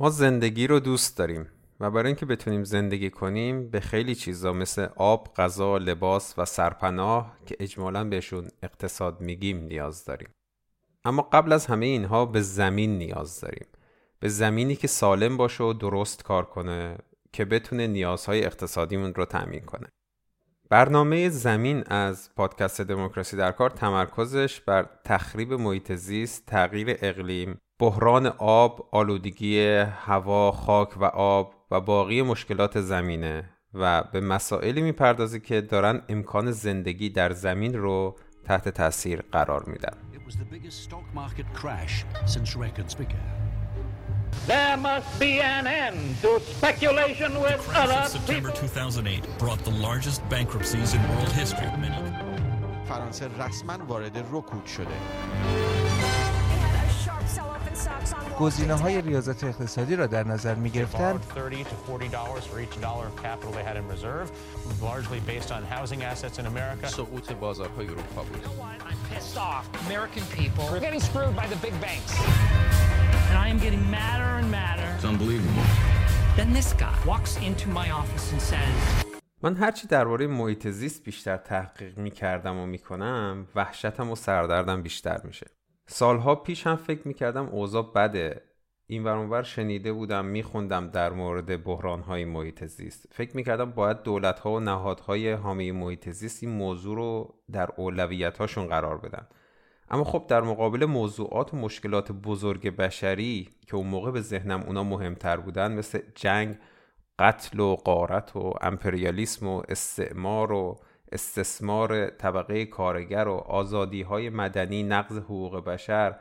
ما زندگی رو دوست داریم و برای اینکه بتونیم زندگی کنیم به خیلی چیزا مثل آب، غذا، لباس و سرپناه که اجمالا بهشون اقتصاد میگیم نیاز داریم. اما قبل از همه اینها به زمین نیاز داریم. به زمینی که سالم باشه و درست کار کنه که بتونه نیازهای اقتصادیمون رو تأمین کنه. برنامه زمین از پادکست دموکراسی در کار تمرکزش بر تخریب محیط زیست، تغییر اقلیم، بحران آب، آلودگی هوا، خاک و آب و باقی مشکلات زمینه و به مسائلی می‌پردازه که دارن امکان زندگی در زمین رو تحت تاثیر قرار میدن. There must be an end to speculation with other September 2008 brought the largest bankruptcies in world history. فرانسه رسما وارد رکود شده. گزینه های ریاضت اقتصادی را در نظر می گرفتن سقوط بازارهای اروپا بود. من هرچی درباره محیط زیست بیشتر تحقیق می کردم و می کنم وحشتم و سردردم بیشتر میشه. سالها پیش هم فکر می‌کردم اوضاع بده. این ورانور شنیده بودم میخوندم در مورد بحرانهای محیط زیست. فکر می‌کردم باید دولتها و نهادهای حامی محیط زیست این موضوع رو در اولویتهاشون قرار بدن. اما خب در مقابل موضوعات و مشکلات بزرگ بشری که اون موقع به ذهنم اونا مهمتر بودن مثل جنگ قتل و قارت و امپریالیسم و استعمار و استثمار طبقه کارگر و آزادی های مدنی نقض حقوق بشر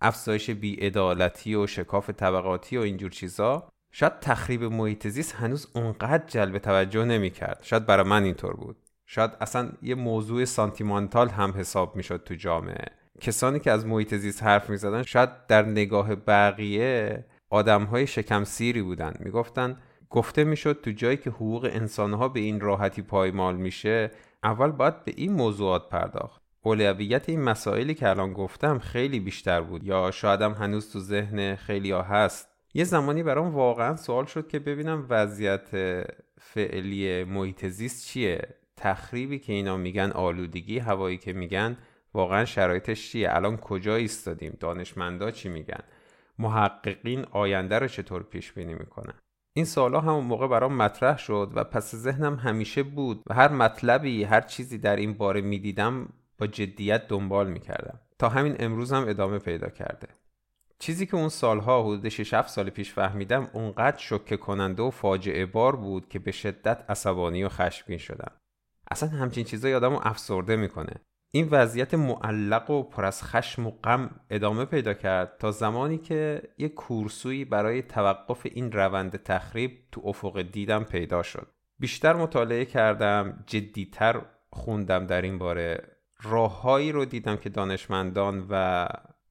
افزایش بیعدالتی و شکاف طبقاتی و اینجور چیزا شاید تخریب محیط زیست هنوز اونقدر جلب توجه نمی‌کرد. شاید برای من اینطور بود. شاید اصلا یه موضوع سانتیمانتال هم حساب می‌شد تو جامعه. کسانی که از محیط زیست حرف می‌زدن شاید در نگاه بقیه آدم های شکم سیری بودن. می‌گفتن گفته می‌شد تو جایی که حقوق انسانها به این راحتی پایمال میشه اول باید به این موضوعات پرداخت. اولویت این مسائلی که الان گفتم خیلی بیشتر بود یا شایدم هنوز تو ذهن خیلی ها هست. یه زمانی برام واقعا سوال شد که ببینم وضعیت فعلی محیط زیست چیه؟ تخریبی که اینا میگن آلودگی هوایی که میگن واقعا شرایطش چیه؟ الان کجا ایستادیم؟ دانشمندا چی میگن؟ محققین آینده رو چطور پیش بینی می‌کنن؟ این سالا همون موقع برام مطرح شد و پس ذهنم همیشه بود و هر مطلبی هر چیزی در این باره می‌دیدم با جدیت دنبال می‌کردم. تا همین امروز هم ادامه پیدا کرده. چیزی که اون سالها حدود 6 7 سال پیش فهمیدم اونقدر شوکه کننده و فاجعه بار بود که به شدت عصبانی و خشمگین شدم. اصلا همچین چیزایی آدمو افسرده می‌کنه. این وضعیت معلق و پر از خشم و غم ادامه پیدا کرد تا زمانی که یک کورسویی برای توقف این روند تخریب تو افق دیدم پیدا شد. بیشتر مطالعه کردم جدیتر خوندم در این باره. راههایی رو دیدم که دانشمندان و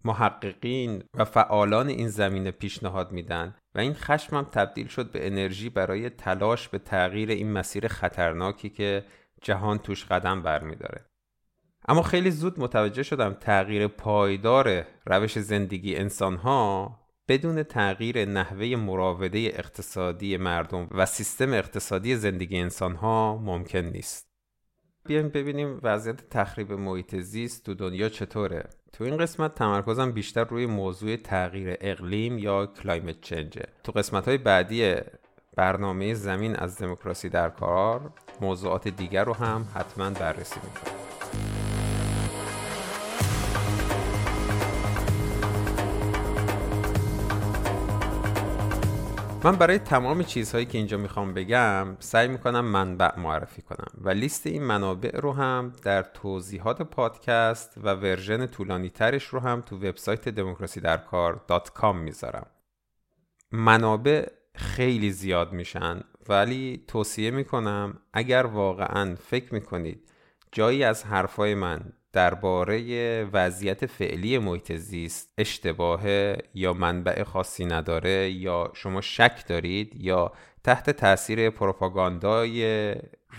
محققین و فعالان این زمینه پیشنهاد میدن و این خشمم تبدیل شد به انرژی برای تلاش به تغییر این مسیر خطرناکی که جهان توش قدم برمیداره. اما خیلی زود متوجه شدم تغییر پایدار روش زندگی انسانها بدون تغییر نحوه مراوده اقتصادی مردم و سیستم اقتصادی زندگی انسانها ممکن نیست. بیایم ببینیم وضعیت تخریب محیط زیست تو دنیا چطوره. تو این قسمت تمرکزم بیشتر روی موضوع تغییر اقلیم یا climate change ه. تو قسمت های بعدی برنامه زمین از دموکراسی در کار موضوعات دیگر رو هم حتما بررسی می‌کنم. من برای تمام چیزهایی که اینجا می‌خوام بگم سعی می‌کنم منبع معرفی کنم و لیست این منابع رو هم در توضیحات پادکست و version طولانی ترش رو هم تو وبسایت دموکراسی در کار می‌ذارم. منابع خیلی زیاد میشن ولی توصیه می‌کنم اگر واقعا فکر می‌کنید جایی از حرفای من درباره وضعیت فعلی محیط زیست اشتباهه یا منبع خاصی نداره یا شما شک دارید یا تحت تاثیر پروپاگاندای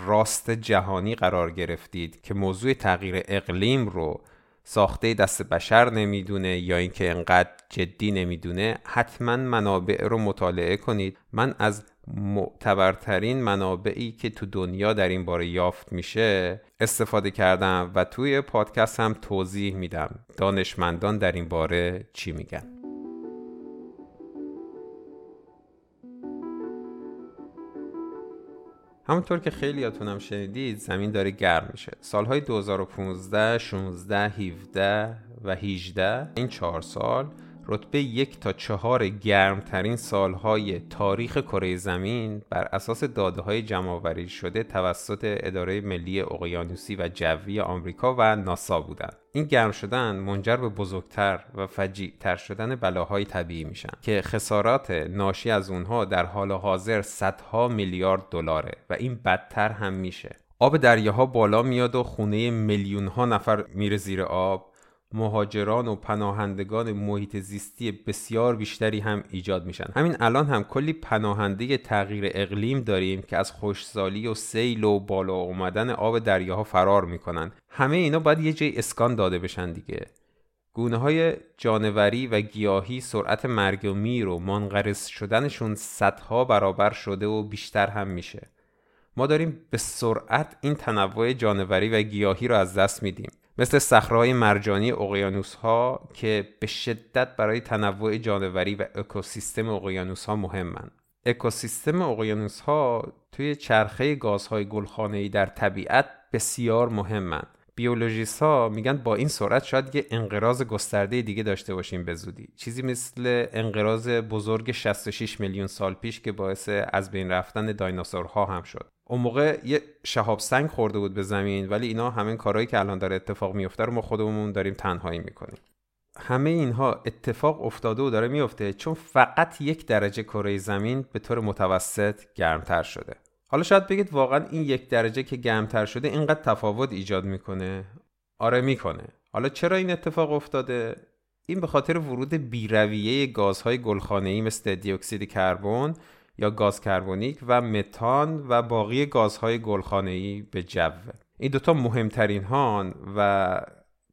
راست جهانی قرار گرفتید که موضوع تغییر اقلیم رو ساخته دست بشر نمی‌دونه یا اینکه انقدر جدی نمی‌دونه حتما منابع رو مطالعه کنید. من از معتبرترین منابعی که تو دنیا در این باره یافت میشه استفاده کردم و توی پادکست هم توضیح میدم. دانشمندان در این باره چی میگن. همونطور که خیلیاتونم شنیدید زمین داره گرم میشه. سالهای 2015 16 17 و 18 این چهار سال رتبه یک تا چهار گرمترین سالهای تاریخ کره زمین بر اساس داده های جمعآوری شده توسط اداره ملی اقیانوسی و جوی آمریکا و ناسا بودند. این گرم شدن منجر به بزرگتر و فجیعتر شدن بلاهای طبیعی میشن که خسارات ناشی از اونها در حال حاضر صدها میلیارد دلاره و این بدتر هم میشه. آب دریاها بالا میاد و خونه میلیون ها نفر میره زیر آب مهاجران و پناهندگان محیط زیستی بسیار بیشتری هم ایجاد میشن. همین الان هم کلی پناهنده تغییر اقلیم داریم که از خوشسالی و سیل و بالا اومدن آب دریاها فرار می‌کنن. همه اینا باید یه جای اسکان داده بشن دیگه. گونه های جانوری و گیاهی سرعت مرگ و میر و منقرض شدنشون صدها برابر شده و بیشتر هم میشه. ما داریم به سرعت این تنوع جانوری و گیاهی رو از دست میدیم. مثل صخره‌های مرجانی اقیانوس ها که به شدت برای تنوع جانوری و اکوسیستم اقیانوس ها مهمن. اکوسیستم اقیانوس ها توی چرخه گازهای گلخانه‌ای در طبیعت بسیار مهمن. بیولوژیست ها میگن با این سرعت شاید یه انقراض گسترده دیگه داشته باشیم به زودی چیزی مثل انقراض بزرگ 66 میلیون سال پیش که باعث از بین رفتن دایناسورها هم شد اون موقع یه شهاب سنگ خورده بود به زمین ولی اینا همین کارهایی که الان داره اتفاق میفته رو ما خودمون داریم تنهایی می‌کنیم. همه اینها اتفاق افتاده و داره میفته چون فقط یک درجه کره زمین به طور متوسط گرمتر شده. حالا شاید بگید واقعا این یک درجه که گرمتر شده اینقدر تفاوت ایجاد می‌کنه؟ آره می‌کنه. حالا چرا این اتفاق افتاده؟ این به خاطر ورود بیرویه گازهای گلخانه‌ای مثل دی اکسید کربن یا گاز کربونیک و متان و باقی گازهای گلخانه‌ای به جو. این دوتا مهمترین هان و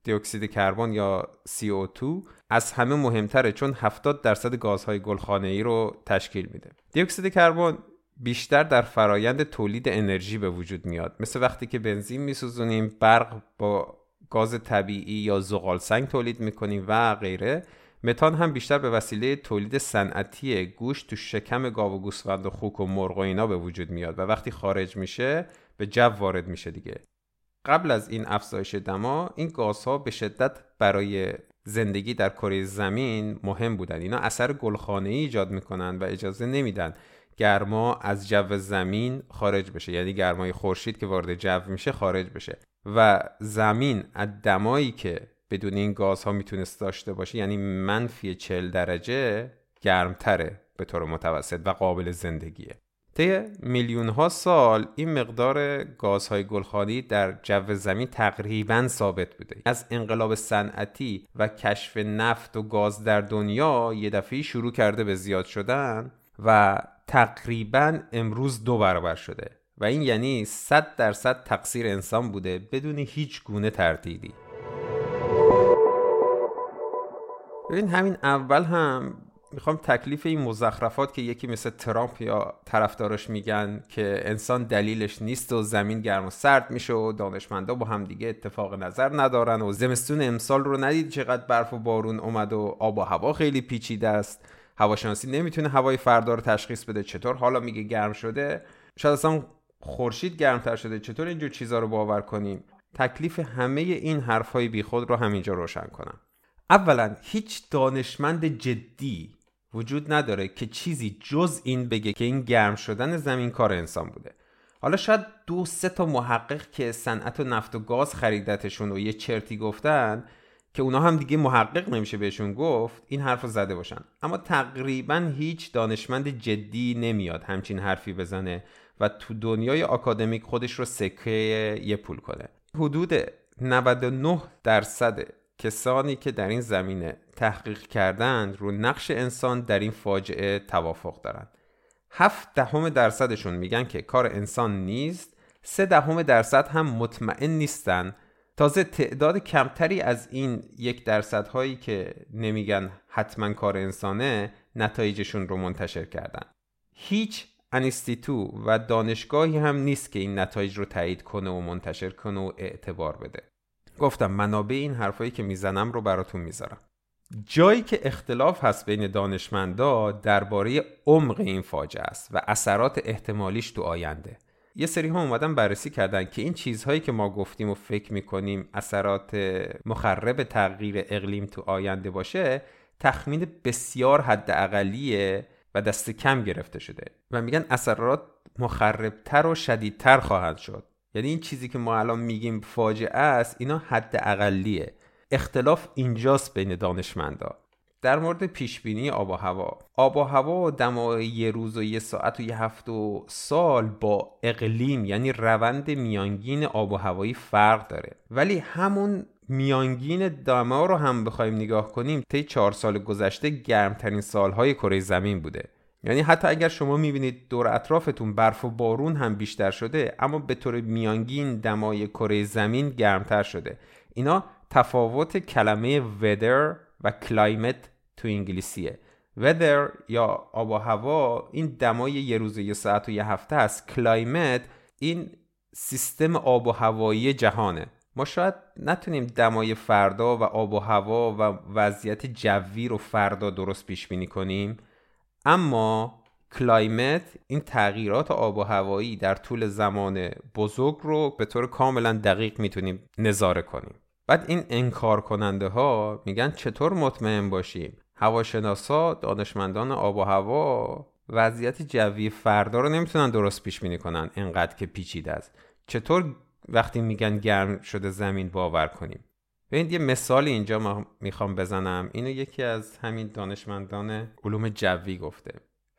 دیوکسید کربن یا CO2 از همه مهمتره چون 70 درصد گازهای گلخانه‌ای رو تشکیل میده. دیوکسید کربن بیشتر در فرایند تولید انرژی به وجود میاد. مثل وقتی که بنزین میسوزونیم برق با گاز طبیعی یا زغال سنگ تولید می‌کنیم و غیره. متان هم بیشتر به وسیله تولید صنعتی گوشت تو شکم گاو و گوسفند و خوک و مرغ و اینا به وجود میاد و وقتی خارج میشه به جو وارد میشه دیگه. قبل از این افزایش دما این گازها به شدت برای زندگی در کره زمین مهم بودن. اینا اثر گلخانه ای ایجاد می‌کنن و اجازه نمیدن گرما از جو زمین خارج بشه. یعنی گرمای خورشید که وارد جو میشه خارج بشه. و زمین از دمایی که بدون این گازها می‌تونست داشته باشه. یعنی منفی 40 درجه گرمتره به طور متوسط و قابل زندگیه. طی میلیون ها سال این مقدار گازهای گلخانی در جو زمین تقریبا ثابت بوده. از انقلاب صنعتی و کشف نفت و گاز در دنیا یه دفعه شروع کرده به زیاد شدن و تقریبا امروز دو برابر شده. و این یعنی 100 درصد تقصیر انسان بوده بدون هیچ گونه تردیدی. ببین همین اول هم می‌خوام تکلیف این مزخرفات که یکی مثل ترامپ یا طرفدارش میگن که انسان دلیلش نیست و زمین گرم و سرد میشه و دانشمندا با هم دیگه اتفاق نظر ندارن و زمستون امسال رو ندید چقدر برف و بارون اومد و آب و هوا خیلی پیچیده است. هواشناسی نمی‌تونه هوای فردا رو تشخیص بده چطور حالا میگه گرم شده. شاید اصلا خورشید گرمتر شده. چطور اینجور چیزا رو باور کنیم؟ تکلیف همه این حرفهای بیخود رو همینجا روشن کنم. اولا هیچ دانشمند جدی وجود نداره که چیزی جز این بگه که این گرم شدن زمین کار انسان بوده. حالا شاید دو سه تا محقق که صنعت و نفت و گاز خریدتشون و یه چرتی گفتن که اونا هم دیگه محقق نمیشه بهشون گفت این حرف رو زده باشن. اما تقریبا هیچ دانشمند جدی نمیاد همچین حرفی بزنه و تو دنیای آکادمیک خودش رو سکه یه پول کنه. حدود 99 درصد کسانی که در این زمینه تحقیق کردند رو نقش انسان در این فاجعه توافق دارند. هفت دهم درصدشون میگن که کار انسان نیست سه دهم درصد هم مطمئن نیستن. تازه تعداد کمتری از این یک درصد هایی که نمیگن حتما کار انسانه نتایجشون رو منتشر کردن. هیچ انستیتو و دانشگاهی هم نیست که این نتایج رو تایید کنه و منتشر کنه و اعتبار بده. گفتم منابع این حرفایی که می‌زنم رو براتون می‌ذارم. جایی که اختلاف هست بین دانشمندا درباره عمق این فاجعه است و اثرات احتمالیش تو آینده. یه سری ها اومدن بررسی کردن که این چیزهایی که ما گفتیم و فکر می‌کنیم اثرات مخرب تغییر اقلیم تو آینده باشه تخمین بسیار حد اقلیه و دست کم گرفته شده. و میگن اثرات مخربتر و شدیدتر خواهد شد. یعنی این چیزی که ما الان میگیم فاجعه است اینا حد اقلیه اختلاف اینجاست بین دانشمندا. در مورد پیش بینی آب و هوا. آب و هوا دمای یه روز و یه ساعت و یه هفته و سال با اقلیم یعنی روند میانگین آب و هوایی فرق داره. ولی همون میانگین دما رو هم بخوایم نگاه کنیم طی چهار سال گذشته گرمترین سالهای کره زمین بوده. یعنی حتی اگر شما می‌بینید دور اطرافتون برف و بارون هم بیشتر شده اما به طور میانگین دمای کره زمین گرمتر شده. اینا تفاوت کلمه weather و climate تو انگلیسیه. Weather یا آب و هوا این دمای یه روز یه ساعت و یه هفته است. Climate این سیستم آب و هوایی جهانه. ما شاید نتونیم دمای فردا و آب و هوا و وضعیت جوی رو فردا درست پیش بینی کنیم. اما کلایمت این تغییرات آب و هوایی در طول زمان بزرگ رو به طور کاملا دقیق می‌تونیم نظاره کنیم. بعد این انکار کننده ها میگن چطور مطمئن باشیم؟ هواشناسا دانشمندان آب و هوا وضعیت جوی فردا رو نمی‌تونن درست پیش بینی کنن انقدر که پیچیده است. چطور وقتی میگن گرم شده زمین باور کنیم؟ ببینید یه مثالی اینجا ما می‌خوام بزنم. اینو یکی از همین دانشمندان علوم جوی گفته.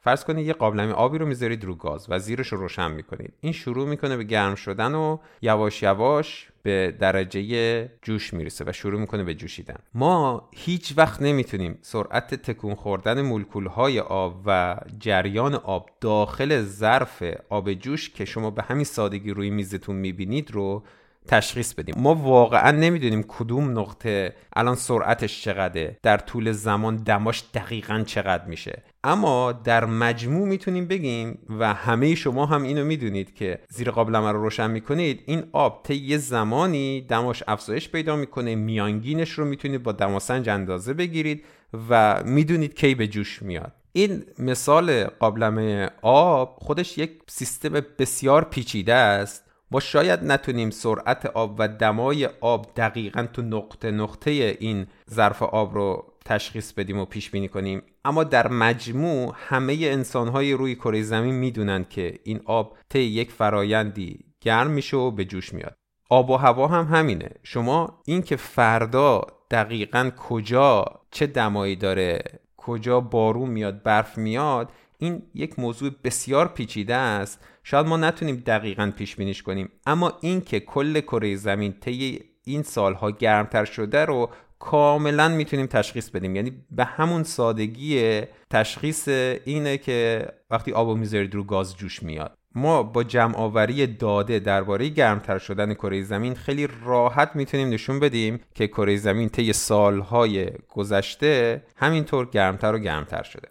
فرض کنید یه قابلمه آبی رو می‌ذارید رو گاز و زیرش رو روشن می‌کنید. این شروع می‌کنه به گرم شدن و یواش یواش به درجه جوش می‌رسه و شروع می‌کنه به جوشیدن. ما هیچ وقت نمی‌تونیم سرعت تکون خوردن مولکول های آب و جریان آب داخل ظرف آب جوش که شما به همین سادگی روی میزتون می‌بینید رو تشخیص بدیم. ما واقعا نمی‌دونیم کدوم نقطه الان سرعتش چقدره. در طول زمان دماش دقیقا چقدر میشه. اما در مجموع می‌تونیم بگیم و همه شما هم اینو می‌دونید که زیر قابلمه رو روشن می‌کنید این آب طی یه زمانی دماش افزایش پیدا می‌کنه میانگینش رو می‌تونید با دماسنج اندازه بگیرید و می‌دونید کی به جوش میاد. این مثال قابلمه آب خودش یک سیستم بسیار پیچیده است. ما شاید نتونیم سرعت آب و دمای آب دقیقا تو نقطه نقطه این ظرف آب رو تشخیص بدیم و پیش بینی کنیم. اما در مجموع همه انسان های روی کره زمین می‌دونن که این آب طی یک فرایندی گرم میشه و به جوش میاد. آب و هوا هم همینه. شما این که فردا دقیقا کجا چه دمایی داره کجا بارون میاد برف میاد این یک موضوع بسیار پیچیده است. شاید ما نتونیم دقیقا پیش بینیش کنیم. اما اینکه کل کره زمین طی این سالها گرمتر شده رو کاملا می‌تونیم تشخیص بدیم. یعنی به همون سادگی تشخیص اینه که وقتی آب و می‌ذارید رو گاز جوش میاد. ما با جمع آوری داده درباره گرمتر شدن کره زمین خیلی راحت می‌تونیم نشون بدیم که کره زمین طی سالهای گذشته همینطور گرمتر و گرمتر شده.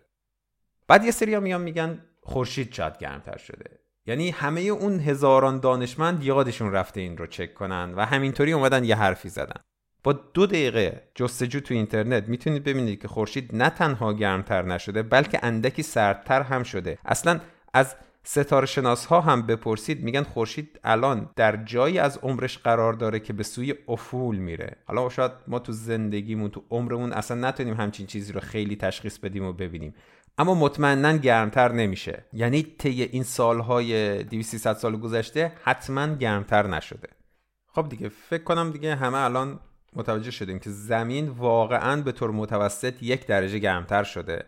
بعد یه سری ها میان میگن خورشید شاید گرمتر شده. یعنی همه اون هزاران دانشمند یادشون رفته این رو چک کنن و همینطوری اومدن یه حرفی زدن. با دو دقیقه جستجو تو اینترنت می‌تونید ببینید که خورشید نه تنها گرمتر نشده بلکه اندکی سردتر هم شده. اصلا از ستاره شناس ها هم بپرسید میگن خورشید الان در جایی از عمرش قرار داره که به سوی افول میره. حالا شاید ما تو زندگیمون تو عمرمون اصلا نتونیم همچین چیزی رو خیلی تشخیص بدیم و ببینیم. اما مطمئنا گرمتر نمیشه. یعنی طی این سالهای 200 سال گذشته حتما گرمتر نشده. خب دیگه فکر کنم دیگه همه الان متوجه شدیم که زمین واقعا به طور متوسط یک درجه گرمتر شده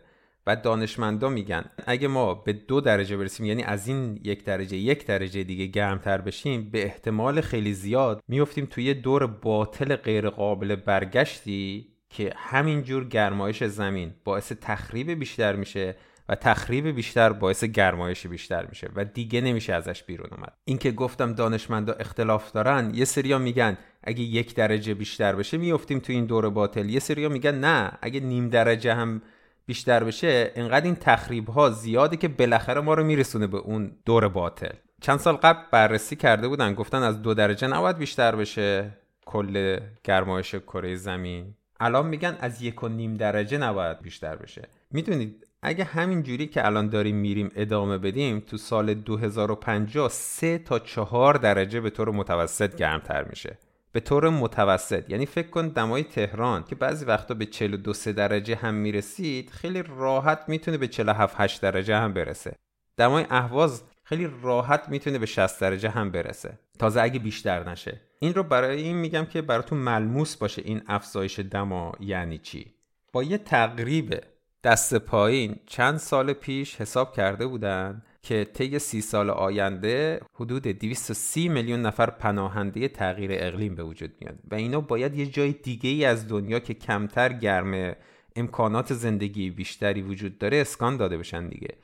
و دانشمندا میگن اگه ما به دو درجه برسیم یعنی از این یک درجه یک درجه دیگه گرمتر بشیم به احتمال خیلی زیاد میفتیم توی دور باطل غیر قابل برگشتی. که همینجور گرمایش زمین باعث تخریب بیشتر میشه و تخریب بیشتر باعث گرمایش بیشتر میشه و دیگه نمیشه ازش بیرون اومد. اینکه گفتم دانشمندا اختلاف دارن یه سریا میگن اگه یک درجه بیشتر بشه میفتیم تو این دور باطل. یه سریا میگن نه اگه نیم درجه هم بیشتر بشه انقدر این تخریب ها زیاده که بالاخره ما رو میرسونه به اون دور باطل. چند سال قبل بررسی کرده بودن گفتن از دو درجه نباید بیشتر بشه کل گرمایش کره زمین. الان میگن از یک و نیم درجه نباید بیشتر بشه. می‌دونید اگه همین جوری که الان داریم میریم ادامه بدیم تو سال 2050 سه تا چهار درجه به طور متوسط گرمتر میشه. به طور متوسط یعنی فکر کن دمای تهران که بعضی وقتا به 42 3 درجه هم می‌رسید خیلی راحت می‌تونه به 47 8 درجه هم برسه. دمای اهواز خیلی راحت می‌تونه به 60 درجه هم برسه. تازه اگه بیشتر نشه. این رو برای این میگم که براتون ملموس باشه این افزایش دما یعنی چی. با یه تقریب دست پایین چند سال پیش حساب کرده بودن که طی سی سال آینده حدود 230 میلیون نفر پناهنده تغییر اقلیم به وجود میاد و اینا باید یه جای دیگه ای از دنیا که کمتر گرمه امکانات زندگی بیشتری وجود داره اسکان داده بشن دیگه.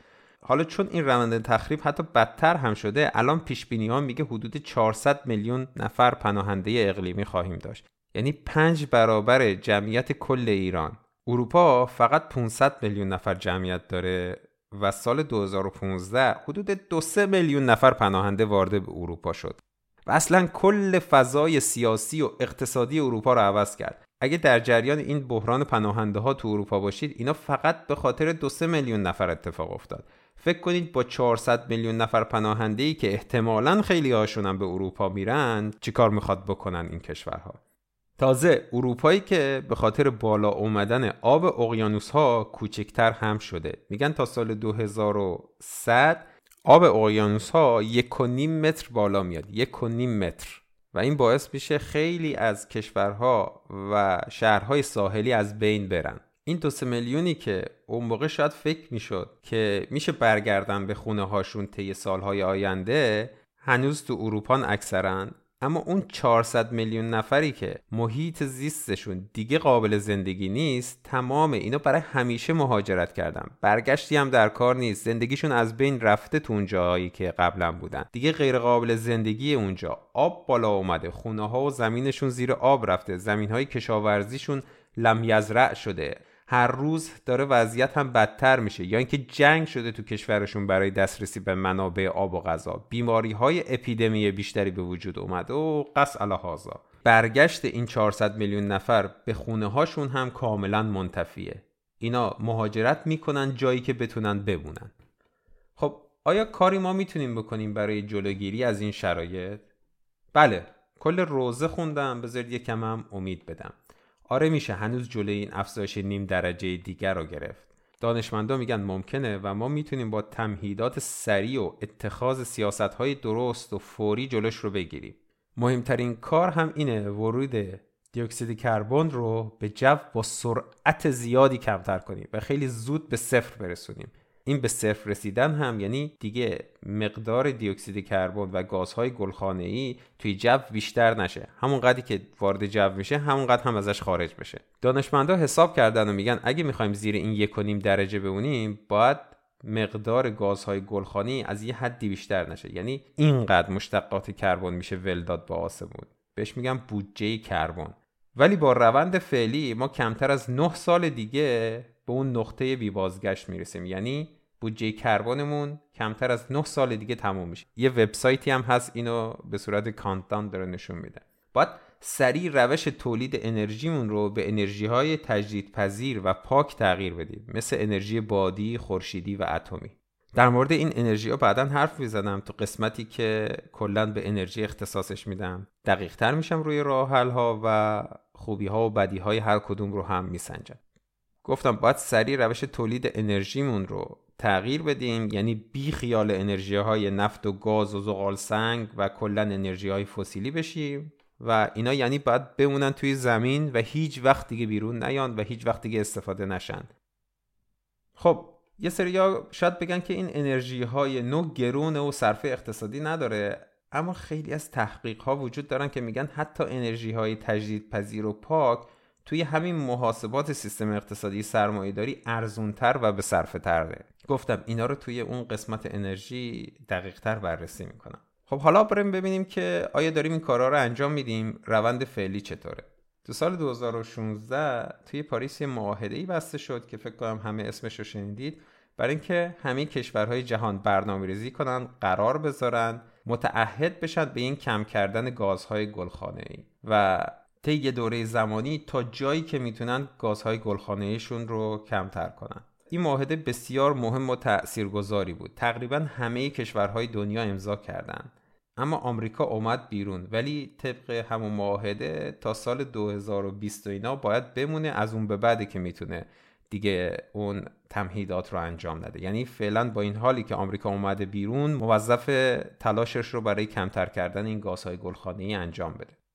حالا چون این روند تخریب حتی بدتر هم شده الان پیش بینی ها میگه حدود 400 میلیون نفر پناهنده اقلیمی خواهیم داشت. یعنی پنج برابر جمعیت کل ایران. اروپا فقط 500 میلیون نفر جمعیت داره و سال 2015 حدود 2 میلیون نفر پناهنده وارد به اروپا شد. و اصلا کل فضای سیاسی و اقتصادی اروپا رو عوض کرد. اگه در جریان این بحران پناهنده ها تو اروپا باشید اینا فقط به خاطر 2 میلیون نفر اتفاق افتاد. فکر کنید با 400 میلیون نفر پناهنده ای که احتمالا خیلی هاشون به اروپا میرن چیکار می‌خواد بکنن این کشورها؟ تازه اروپایی که به خاطر بالا اومدن آب اقیانوس ها کوچکتر هم شده. میگن تا سال 2100 آب اقیانوس ها یک و نیم متر بالا میاد. یک و نیم متر. و این باعث میشه خیلی از کشورها و شهرهای ساحلی از بین برن. این دو میلیونی که اون موقع شاید فکر می‌شد که میشه برگردن به خونه هاشون طی سالهای آینده هنوز تو اروپان اکثرا. اما اون 400 میلیون نفری که محیط زیستشون دیگه قابل زندگی نیست تمام اینا برای همیشه مهاجرت کردن. برگشتی هم در کار نیست. زندگیشون از بین رفته تو اون که قبلا بودن. دیگه غیر قابل زندگی اونجا. آب بالا اومده. خونه ها و زمینشون زیر آب رفته. زمین های کشاورزیشون لم شده. هر روز داره وضعیت هم بدتر میشه. یا اینکه جنگ شده تو کشورشون برای دسترسی به منابع آب و غذا. بیماری های اپیدمی بیشتری به وجود اومده و قص الهازا برگشت این 400 میلیون نفر به خونه هاشون هم کاملا منتفیه. اینا مهاجرت می‌کنن جایی که بتونن بمونن. خب آیا کاری ما می‌تونیم بکنیم برای جلوگیری از این شرایط؟ بله کل روزه خوندم. بذارید یکم هم امید بدم. آره میشه هنوز جلوی این افزایش نیم درجه دیگر رو گرفت. دانشمندا میگن ممکنه و ما می‌تونیم با تمهیدات سریع و اتخاذ سیاست های درست و فوری جلوش رو بگیریم. مهمترین کار هم اینه ورود دیوکسید کربن رو به جو با سرعت زیادی کمتر کنیم و خیلی زود به صفر برسونیم. این به صفر رسیدن هم یعنی دیگه مقدار دیوکسید کربن و گازهای گلخانه‌ای توی جو بیشتر نشه. همون قدری که وارد جو میشه همون قدر هم ازش خارج بشه. دانشمندا حساب کردن و میگن اگه می‌خوایم زیر این یک و درجه بمونیم باید مقدار گازهای گلخانی از یه حدی بیشتر نشه. یعنی اینقدر مشتقات کربن میشه ولداد با آسمون. بهش میگم بودجه کربن. ولی با روند فعلی ما کمتر از 9 سال دیگه به اون نقطه بی بازگشت می‌رسیم. یعنی بودجه کربنمون کمتر از 9 سال دیگه تموم میشه. یه وبسایتی هم هست اینو به صورت کانتان داره نشون میده. باید سریع روش تولید انرژیمون رو به انرژی های تجدیدپذیر و پاک تغییر بدیم. مثل انرژی بادی، خورشیدی و اتمی. در مورد این انرژی ها بعدا حرف می‌زنم. تو قسمتی که کلا به انرژی اختصاصش میدم دقیق تر میشم روی راه ها و خوبی ها و بدی های هر کدوم رو هم میسنجم. گفتم باید سریع روش تولید انرژیمون رو تغییر بدیم. یعنی بی خیال انرژی های نفت و گاز و زغال سنگ و کلا انرژی های فسیلی بشیم. و اینا یعنی باید بمونن توی زمین و هیچ وقت دیگه بیرون نیان و هیچ وقت دیگه استفاده نشن. خب یه سریا شاید بگن که این انرژی های نو گرونه و صرفه اقتصادی نداره اما خیلی از تحقیق ها وجود دارن که میگن حتی انرژی های تجدید پذیر و پاک توی همین محاسبات سیستم اقتصادی سرمایهداری ارزونتر و به صرفه تره گفتم اینا رو توی اون قسمت انرژی دقیقتر بررسی می‌کنم. خب حالا بریم ببینیم که آیا داریم این کارها رو انجام میدیم؟ روند فعلی چطوره؟ تو سال 2016 توی پاریس یه معاهده بسته شد که فکر کنم همه اسمش رو شنیدید. برای اینکه همه کشورهای جهان برنامه ریزی کنن قرار بذارن متعهد بشن به این کم کردن گازهای گلخانه ای و طی دوره زمانی تا جایی که می‌تونن گازهای گلخانه رو کمتر کنن. این معاهده بسیار مهم و تاثیرگذاری بود. تقریبا همه کشورهای دنیا امضا کردند. اما آمریکا اومد بیرون. ولی طبق همون معاهده تا سال 2020 اینا باید بمونه از اون به بعدی که می‌تونه دیگه اون تمهیدات رو انجام نده. یعنی فعلا با این حالی که آمریکا اومده بیرون موظف تلاشش رو برای کمتر کردن این گازهای گلخانه‌ای انجام بده.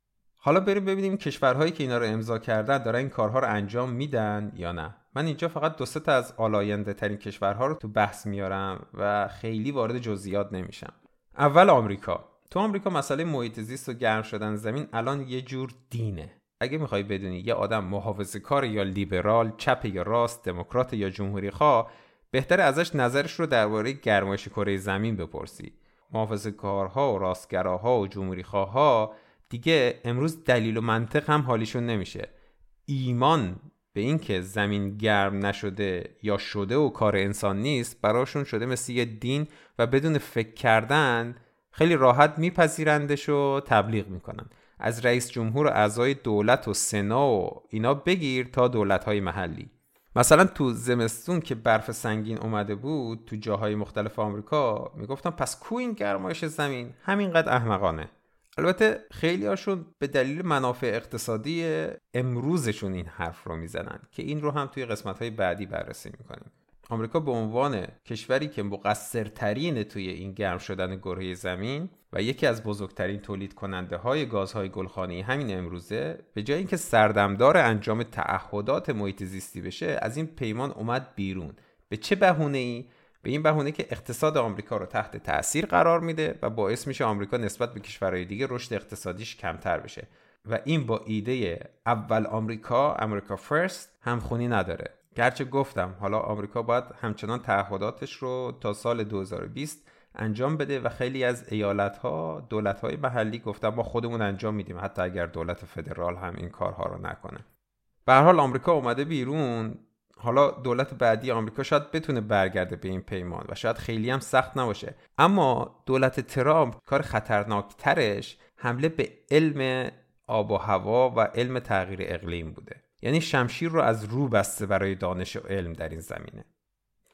حالا بریم ببینیم کشورهایی که اینا رو امضا کردن دارن این کارها رو انجام میدن یا نه. من اینجا فقط دو تا از آلاینده ترین کشورها رو تو بحث میارم و خیلی وارد جزئیات نمیشم. اول آمریکا. تو آمریکا مسئله محیط زیست و گرم شدن زمین الان یه جور دینه. اگه می‌خوای بدونی یه آدم محافظه کار یا لیبرال چپ یا راست دموکرات یا جمهوری خواه بهتر ازش نظرش رو درباره گرمایش کره زمین بپرسی. محافظه کارها و راستگراها و جمهوری ها دیگه امروز دلیل و منطق هم حالیشون نمیشه. ایمان به اینکه زمین گرم نشده یا شده و کار انسان نیست براشون شده مثل یه دین و بدون فکر کردن خیلی راحت میپذیرندش و تبلیغ می‌کنن. از رئیس جمهور و اعضای دولت و سنا و اینا بگیر تا دولت های محلی. مثلا تو زمستون که برف سنگین اومده بود تو جاهای مختلف آمریکا می‌گفتن پس کو این گرمایش زمین؟ همینقدر احمقانه. البته خیلی هاشون به دلیل منافع اقتصادی امروزشون این حرف رو می‌زنن که این رو هم توی قسمت های بعدی بررسی می‌کنیم. آمریکا به عنوان کشوری که مقصرترین توی این گرم شدن گروه زمین و یکی از بزرگترین تولید کننده های گازهای گلخانه‌ای همین امروزه به جای اینکه سردمدار انجام تعهدات محیط زیستی بشه از این پیمان اومد بیرون. به چه بهونه ای به این بهونه که اقتصاد آمریکا رو تحت تاثیر قرار میده و باعث میشه آمریکا نسبت به کشورهای دیگه رشد اقتصادیش کمتر بشه. و این با ایده اول آمریکا امریکا فرست همخونی نداره. گرچه گفتم حالا آمریکا باید همچنان تعهداتش رو تا سال 2020 انجام بده و خیلی از ایالت ها دولت های محلی گفتن ما خودمون انجام میدیم حتی اگر دولت فدرال هم این کارها رو نکنه. به حال آمریکا اومده بیرون حالا دولت بعدی آمریکا شاید بتونه برگرده به این پیمان و شاید خیلی هم سخت نباشه. اما دولت ترامپ کار خطرناکترش حمله به علم آب و هوا و علم تغییر اقلیم بوده. یعنی شمشیر رو از رو بسته برای دانش و علم در این زمینه.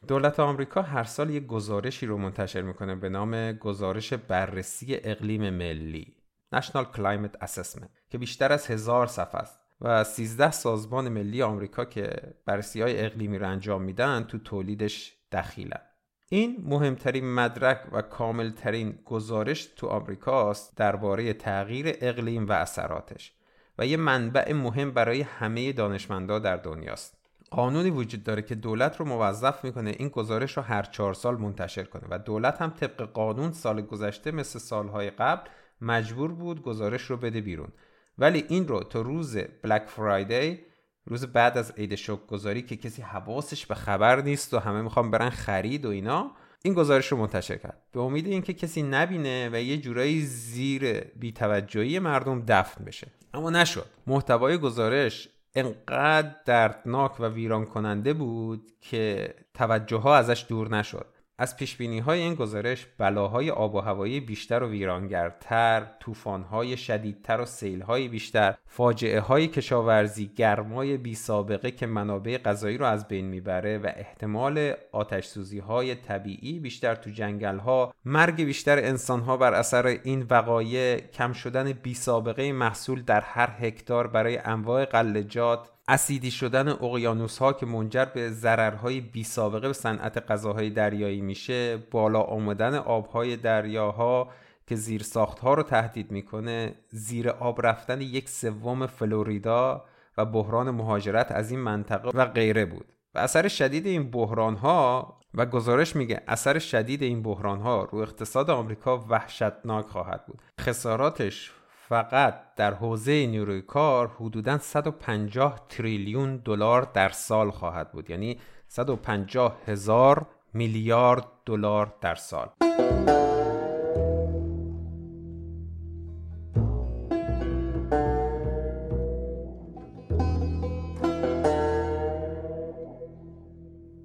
دولت آمریکا هر سال یک گزارشی رو منتشر می‌کنه به نام گزارش بررسی اقلیم ملی National Climate Assessment که بیشتر از هزار صفحه است. و 13 سازمان ملی آمریکا که بررسی های اقلیمی رو انجام میدن تو تولیدش دخیلن. این مهمترین مدرک و کاملترین گزارش تو آمریکاست درباره تغییر اقلیم و اثراتش و یه منبع مهم برای همه دانشمندا در دنیاست. قانونی وجود داره که دولت رو موظف می‌کنه این گزارش رو هر چهار سال منتشر کنه و دولت هم طبق قانون سال گذشته مثل سالهای قبل مجبور بود گزارش رو بده بیرون. ولی این رو تا روز بلک فرایدی روز بعد از عید شک گذاری که کسی حواسش به خبر نیست و همه می‌خوان برن خرید و اینا این گزارش رو منتشر کرد. به امید اینکه کسی نبینه و یه جورایی زیر بیتوجهی مردم دفن بشه. اما نشد. محتوای گزارش انقدر دردناک و ویران کننده بود که توجه ها ازش دور نشد. از پیش های این گزارش بلاهای آب و هوایی بیشتر و ویرانگرتر، طوفان‌های شدیدتر و سیل‌های بیشتر، فاجعه های کشاورزی، گرمای بی سابقه که منابع غذایی رو از بین می‌بره و احتمال آتش های طبیعی بیشتر تو جنگل ها، مرگ بیشتر انسان ها بر اثر این وقایع، کم شدن بی سابقه محصول در هر هکتار برای انواع قلجات اسیدی شدن اقیانوس ها که منجر به ضررهای بی سابقه به صنعت غذاهای دریایی میشه بالا آمدن آبهای دریاها که زیر ساخت ها رو تهدید می‌کنه زیر آب رفتن یک سوم فلوریدا و بحران مهاجرت از این منطقه و غیره بود. و اثر شدید این بحران ها و گزارش میگه اثر شدید این بحران ها رو اقتصاد آمریکا وحشتناک خواهد بود. خساراتش فقط در حوزه نیروی کار حدوداً 150 تریلیون دلار در سال خواهد بود. یعنی 150 هزار میلیارد دلار در سال.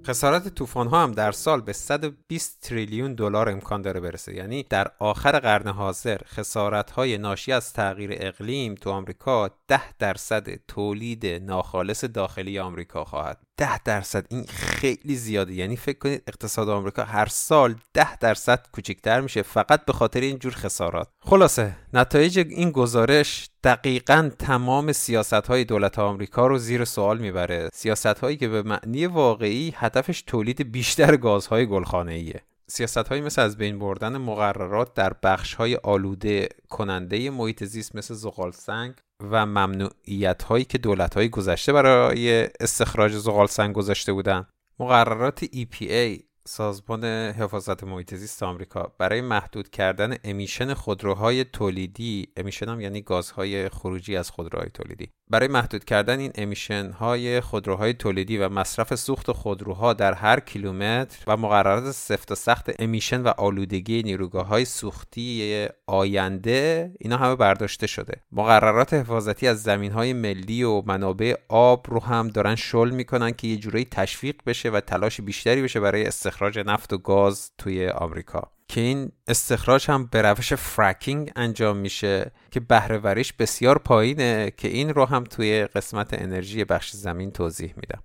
خسارت طوفان ها هم در سال به 120 تریلیون دلار امکان داره برسه. یعنی در آخر قرن حاضر خسارت های ناشی از تغییر اقلیم تو آمریکا 10 درصد تولید ناخالص داخلی آمریکا خواهد 10 درصد. این خیلی زیاده. یعنی فکر کنید اقتصاد آمریکا هر سال 10 درصد کوچکتر میشه فقط به خاطر این جور خسارات. خلاصه نتایج این گزارش دقیقا تمام سیاست های دولت آمریکا رو زیر سوال می‌بره. سیاست هایی که به معنی واقعی هدفش تولید بیشتر گازهای گلخانه ایه سیاست هایی مثل از بین بردن مقررات در بخش های آلوده کننده محیط زیست مثل زغال سنگ و ممنوعیت هایی که دولت های گذشته برای استخراج زغال سنگ گذاشته بودن. مقررات EPA سازمان حفاظت محیط زیست آمریکا برای محدود کردن امیشن خودروهای تولیدی امیشن هم یعنی گازهای خروجی از خودروهای تولیدی. برای محدود کردن این امیشن های خودروهای تولیدی و مصرف سوخت خودروها در هر کیلومتر و مقررات سفت و سخت امیشن و آلودگی نیروگاه های سوختی آینده اینا همه برداشته شده. مقررات حفاظتی از زمین های ملی و منابع آب رو هم دارن شل می‌کنن که یه جورایی تشویق بشه و تلاش بیشتری بشه برای استخراج نفت و گاز توی آمریکا. که این استخراج هم به روش فرکینگ انجام میشه که بهرهوریش بسیار پایینه که این رو هم توی قسمت انرژی بخش زمین توضیح میدم.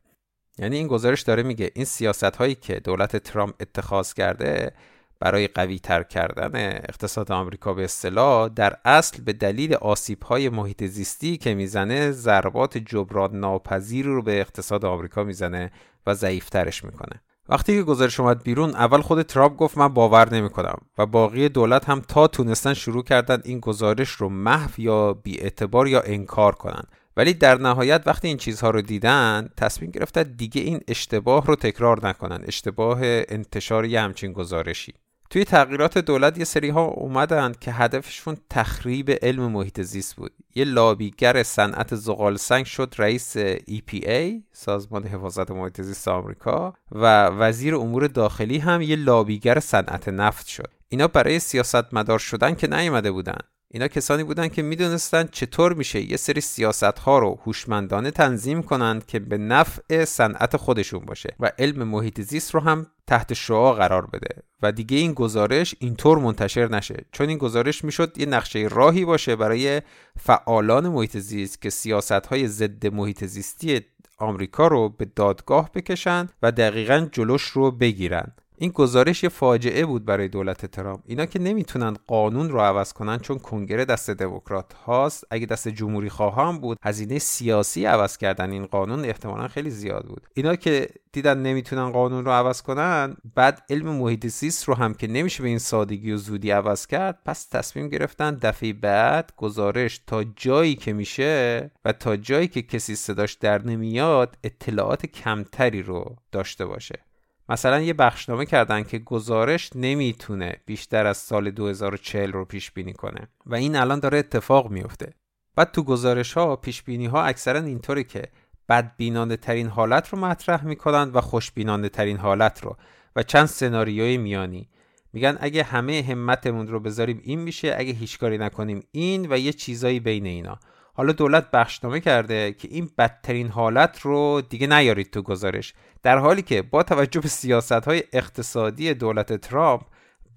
یعنی این گزارش داره میگه این سیاست هایی که دولت ترامپ اتخاذ کرده برای قوی تر کردن اقتصاد آمریکا به اصطلاح در اصل به دلیل آسیب های محیط زیستی که می‌زنه ضربات جبران ناپذیر رو به اقتصاد آمریکا می‌زنه و ضعیفترش می‌کنه. وقتی که گزارش اومد بیرون اول خود ترامپ گفت من باور نمی‌کنم و باقی دولت هم تا تونستن شروع کردن این گزارش رو محو یا اعتبار یا انکار کنن. ولی در نهایت وقتی این چیزها رو دیدن تصمیم گرفتن دیگه این اشتباه رو تکرار نکنن. اشتباه انتشار یه همچین گزارشی. توی تغییرات دولت یه سری ها اومدن که هدفشون تخریب علم محیط زیست بود. یه لابیگر صنعت زغال سنگ شد رئیس EPA سازمان حفاظت محیط زیست آمریکا و وزیر امور داخلی هم یه لابیگر صنعت نفت شد. اینا برای سیاست مدار شدن که نیومده بودن. اینا کسانی بودن که می‌دونستن چطور میشه یه سری سیاست ها رو هوشمندانه تنظیم کنند که به نفع صنعت خودشون باشه و علم محیط زیست رو هم تحت شعا قرار بده. و دیگه این گزارش اینطور منتشر نشه. چون این گزارش می‌شد یه نقشه راهی باشه برای فعالان محیط زیست که سیاست های ضد محیط زیستی آمریکا رو به دادگاه بکشن و دقیقا جلوش رو بگیرن. این گزارش یه فاجعه بود برای دولت ترامپ. اینا که نمی‌تونن قانون رو عوض کنن چون کنگره دست دموکرات هاست. اگه دست جمهوری خواهان بود هزینه سیاسی عوض کردن این قانون احتمالا خیلی زیاد بود. اینا که دیدن نمی‌تونن قانون رو عوض کنن بعد علم محیط زیست رو هم که نمیشه به این سادگی و زودی عوض کرد پس تصمیم گرفتن دفعه بعد گزارش تا جایی که میشه و تا جایی که کسی صداش در نمیاد اطلاعات کمتری رو داشته باشه. مثلا یه بخشنامه کردن که گزارش نمی‌تونه بیشتر از سال 2040 رو پیش بینی کنه و این الان داره اتفاق میفته بعد تو گزارش ها پیش بینی ها اکثرا اینطوره که بدبینانه ترین حالت رو مطرح می‌کنن و خوشبینانه ترین حالت رو و چند سناریوی میانی. میگن اگه همه همتمون رو بذاریم این میشه اگه هیچ کاری نکنیم این و یه چیزایی بین اینا. حالا دولت بخشنامه کرده که این بدترین حالت رو دیگه نیارید تو گزارش. در حالی که با توجه به سیاست های اقتصادی دولت ترامپ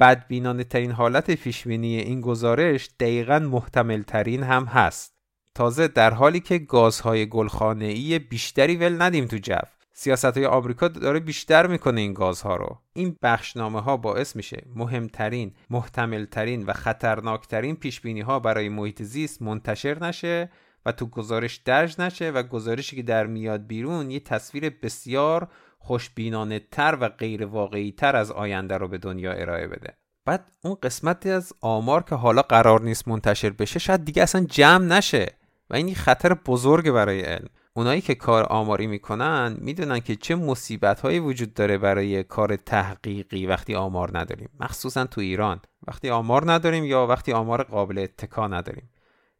بدبینانه ترین حالت پیشبینی این گزارش دقیقا محتمل ترین هم هست. تازه در حالی که گازهای گلخانه‌ای بیشتری ول ندیم تو جو. سیاست های آمریکا داره بیشتر می‌کنه این گازها رو. این بخشنامه ها باعث میشه مهمترین محتملترین و خطرناکترین پیش ها برای محیط زیست منتشر نشه و تو گزارش درج نشه و گزارشی که در میاد بیرون یه تصویر بسیار خوشبینانه تر و غیر واقعی تر از آینده رو به دنیا ارائه بده. بعد اون قسمتی از آمار که حالا قرار نیست منتشر بشه شاید دیگه اصلا جمع نشه و این خطر بزرگ برای علم. اونایی که کار آماری می‌کنن می‌دونن که چه مصیبت هایی وجود داره برای کار تحقیقی وقتی آمار نداریم. مخصوصا تو ایران. وقتی آمار نداریم یا وقتی آمار قابل اتکا نداریم.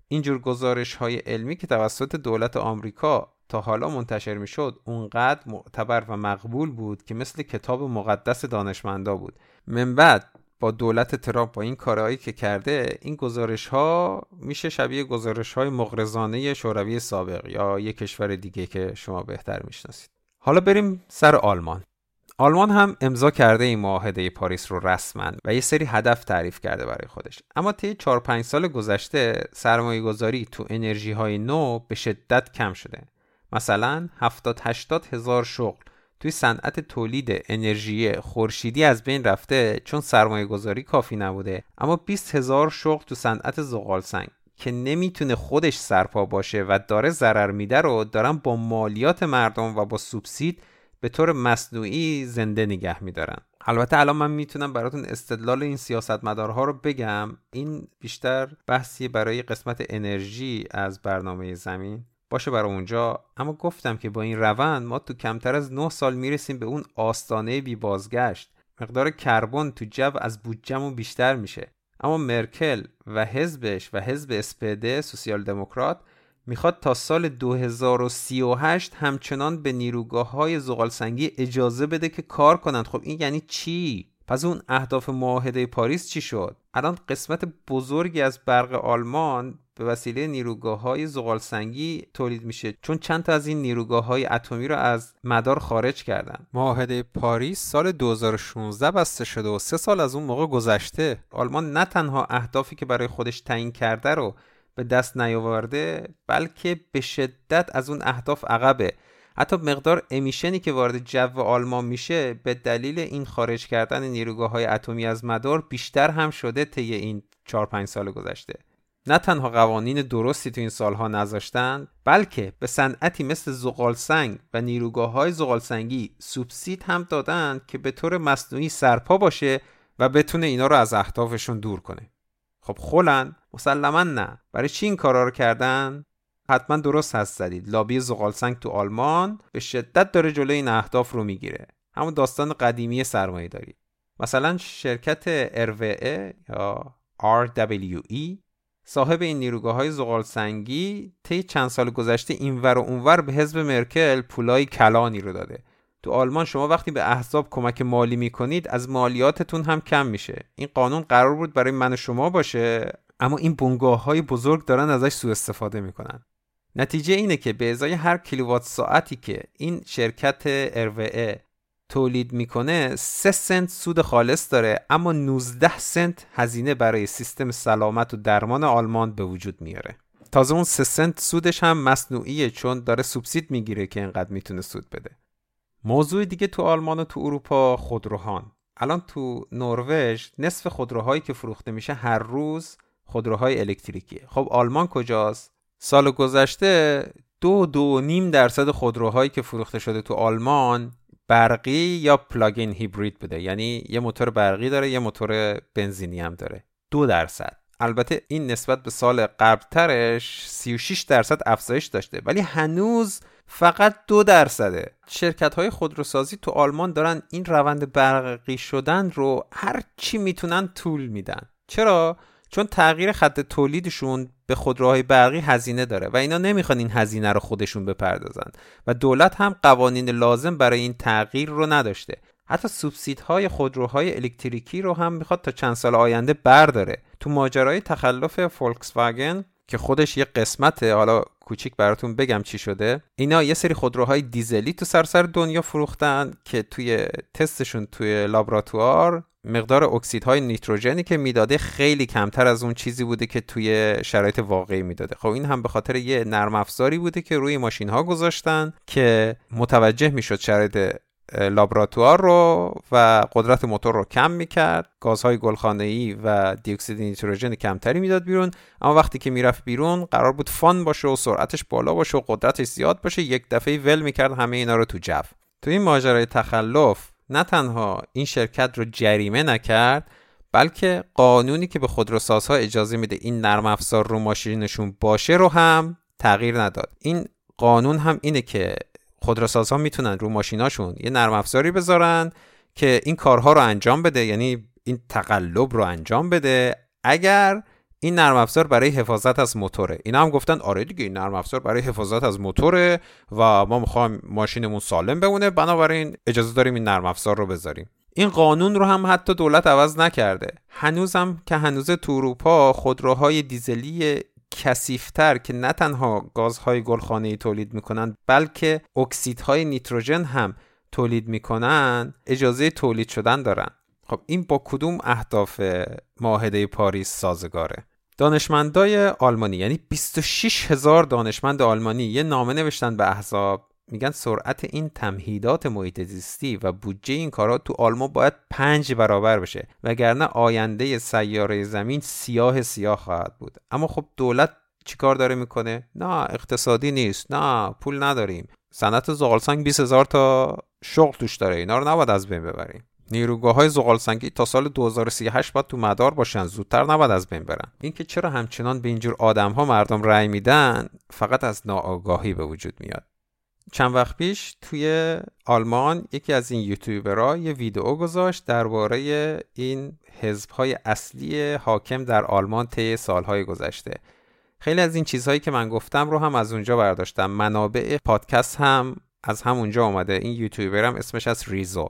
اینجور گزارش های علمی که توسط دولت آمریکا تا حالا منتشر می شد اونقدر معتبر و مقبول بود که مثل کتاب مقدس دانشمندا بود. من بعد با دولت ترامپ با این کارهایی که کرده این گزارش ها میشه شبیه گزارش های مغرضانه شوروی سابق یا یک کشور دیگه که شما بهتر می‌شناسید. حالا بریم سر آلمان. آلمان هم امضا کرده این معاهده پاریس رو رسما و یه سری هدف تعریف کرده برای خودش. اما طی 4 5 سال گذشته سرمایه گذاری تو انرژی های نو به شدت کم شده. مثلا 70 80 هزار شغل توی صنعت تولید انرژی خورشیدی از بین رفته چون سرمایه گذاری کافی نبوده. اما 20 هزار شغل تو صنعت زغال سنگ که نمی‌تونه خودش سرپا باشه و داره ضرر میده رو دارن با مالیات مردم و با سوبسید به طور مصنوعی زنده نگه میدارن. البته الان من می‌تونم براتون استدلال این سیاستمدارها رو بگم. این بیشتر بحثی برای قسمت انرژی از برنامه زمین. باشه برای اونجا. اما گفتم که با این روند ما تو کمتر از 9 سال می‌رسیم به اون آستانه بی بازگشت. مقدار کربن تو جو از بودجهمون بیشتر میشه. اما مرکل و حزبش و حزب اسپده سوسیال دموکرات می‌خواد تا سال 2038 همچنان به نیروگاه های زغالسنگی اجازه بده که کار کنند. خب این یعنی چی؟ پس اون اهداف معاهده پاریس چی شد؟ الان قسمت بزرگی از برق آلمان به وسیله نیروگاه های زغال سنگی تولید میشه چون چند تا از این نیروگاه های اتمی رو از مدار خارج کردن. معاهده پاریس سال 2016 بسته شده و سه سال از اون موقع گذشته. آلمان نه تنها اهدافی که برای خودش تعیین کرده رو به دست نیاورده بلکه به شدت از اون اهداف عقبه. حتی مقدار امیشنی که وارد جو آلمان میشه به دلیل این خارج کردن نیروگاه های اتمی از مدار بیشتر هم شده طی این 4 5 سال گذشته. نه تنها قوانین درستی تو این سالها نذاشتن بلکه به صنعتی مثل زغال سنگ و نیروگاه های زغال سنگی سوبسید هم دادن که به طور مصنوعی سرپا باشه و بتونه اینا رو از اهدافشون دور کنه. خب خولن مسلما نه. برای چی این کارا رو کردن؟ حتما درست هست زدید. لابی زغال سنگ تو آلمان به شدت داره جلوی این اهداف رو می‌گیره. همون داستان قدیمی سرمایه داری. مثلا شرکت RWE یا RWE صاحب این نیروگاه های زغال سنگی طی چند سال گذشته اینور و اونور به حزب مرکل پولای کلانی رو داده. تو آلمان شما وقتی به احزاب کمک مالی می‌کنید از مالیاتتون هم کم میشه. این قانون قرار بود برای من و شما باشه اما این بنگاه های بزرگ دارن ازش سوء استفاده می‌کنن. نتیجه اینه که به ازای هر کیلووات ساعتی که این شرکت RWE تولید می‌کنه 3 سنت سود خالص داره اما 19 سنت هزینه برای سیستم سلامت و درمان آلمان به وجود میاره. تازه اون 3 سنت سودش هم مصنوعیه چون داره سوبسید می‌گیره که اینقدر می‌تونه سود بده. موضوع دیگه تو آلمان و تو اروپا خودروهان. الان تو نروژ نصف خودروهایی که فروخته میشه هر روز خودروهای الکتریکیه. خب آلمان کجاست؟ سال گذشته دو دو نیم درصد خودروهایی که فروخته شده تو آلمان برقی یا پلاگین هیبرید بوده. یعنی یه موتور برقی داره یه موتور بنزینی هم داره. دو درصد. البته این نسبت به سال قبلترش 36 درصد افزایش داشته. ولی هنوز فقط دو درصده. شرکت های خودروسازی تو آلمان دارن این روند برقی شدن رو هر چی می‌تونن طول میدن. چرا؟ چون تغییر خط تولیدشون به خودروهای برقی هزینه داره و اینا نمی‌خوان این هزینه رو خودشون بپردازن و دولت هم قوانین لازم برای این تغییر رو نداشته. حتی سوبسیدهای خودروهای الکتریکی رو هم می‌خواد تا چند سال آینده برداره. تو ماجرای تخلف فولکس واگن که خودش یه قسمته حالا کوچیک براتون بگم چی شده اینا یه سری خودروهای دیزلی تو سرسر دنیا فروختن که توی تستشون توی لابراتوار مقدار اکسیدهای نیتروژنی که می‌داده خیلی کمتر از اون چیزی بوده که توی شرایط واقعی می‌داده. خب این هم به خاطر یه نرم افزاری بوده که روی ماشین ها گذاشتن که متوجه می‌شد شرایط لابراتوار رو و قدرت موتور رو کم می‌کرد. گازهای ای و دیوکسید نیتروژن کمتری می‌داد بیرون. اما وقتی که می‌رفت بیرون قرار بود فان باشه و سرعتش بالا باشه و قدرتش زیاد باشه یک دفعه ول می‌کرد همه اینا رو تو جو. تو این ماجرای تخلف نه تنها این شرکت رو جریمه نکرد بلکه قانونی که به خودروسازها اجازه میده این نرم افزار رو ماشینشون باشه رو هم تغییر نداد. این قانون هم اینه که خودروسازها می‌تونن رو ماشیناشون یه نرم افزاری بذارن که این کارها رو انجام بده یعنی این تقلب رو انجام بده. اگر این نرم افزار برای حفاظت از موتوره. اینا هم گفتن آره دیگه این نرم افزار برای حفاظت از موتوره و ما می‌خوایم ماشینمون سالم بمونه. بنابراین اجازه داریم این نرم افزار رو بذاریم. این قانون رو هم حتی دولت عوض نکرده. هنوزم که هنوز تو اروپا خودروهای دیزلی کثیفتر که نه تنها گازهای گلخانه‌ای تولید می‌کنن بلکه اکسیدهای نیتروژن هم تولید می‌کنن اجازه تولید شدن دارن. خب این با کدوم اهداف معاهده پاریس سازگاره؟ دانشمندای آلمانی یعنی 26 هزار دانشمند آلمانی یه نامه نوشتن به احزاب میگن سرعت این تمهیدات محیط زیستی و بودجه این کارا تو آلمان باید پنج برابر بشه وگرنه آینده سیاره زمین سیاه سیاه خواهد بود. اما خب دولت چیکار داره می‌کنه؟ نه اقتصادی نیست. نه پول نداریم. صنعت زغالسنگ 20 هزار تا شغل توش داره اینا رو نباید از بین ببریم. نیروگاه های زغال سنگی تا سال 2038 باید تو مدار باشن زودتر نباید از بین برن. اینکه چرا همچنان به اینجور آدم ها مردم رأی میدن فقط از ناآگاهی به وجود میاد. چند وقت پیش توی آلمان یکی از این یوتیوبرها یه ویدیو گذاشت درباره این حزبهای اصلی حاکم در آلمان طی سالهای گذشته. خیلی از این چیزهایی که من گفتم رو هم از اونجا برداشتم. منابع پادکست هم از همونجا آمده این یوتیوبر هم اسمش از ریزو.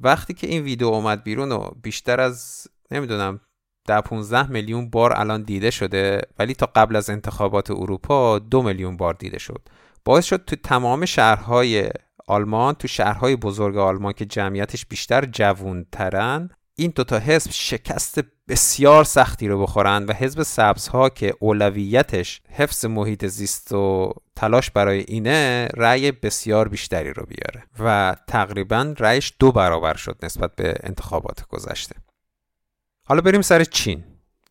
وقتی که این ویدیو اومد بیرون و بیشتر از نمی‌دونم ده 15 میلیون بار الان دیده شده ولی تا قبل از انتخابات اروپا دو میلیون بار دیده شد. باعث شد تو تمام شهرهای آلمان تو شهرهای بزرگ آلمان که جمعیتش بیشتر جوونترن این دوتا حزب شکست بسیار سختی رو بخورن و حزب سبزها که اولویتش حفظ محیط زیست و تلاش برای اینه رأی بسیار بیشتری رو بیاره و تقریبا رأیش دو برابر شد نسبت به انتخابات گذشته. حالا بریم سر چین.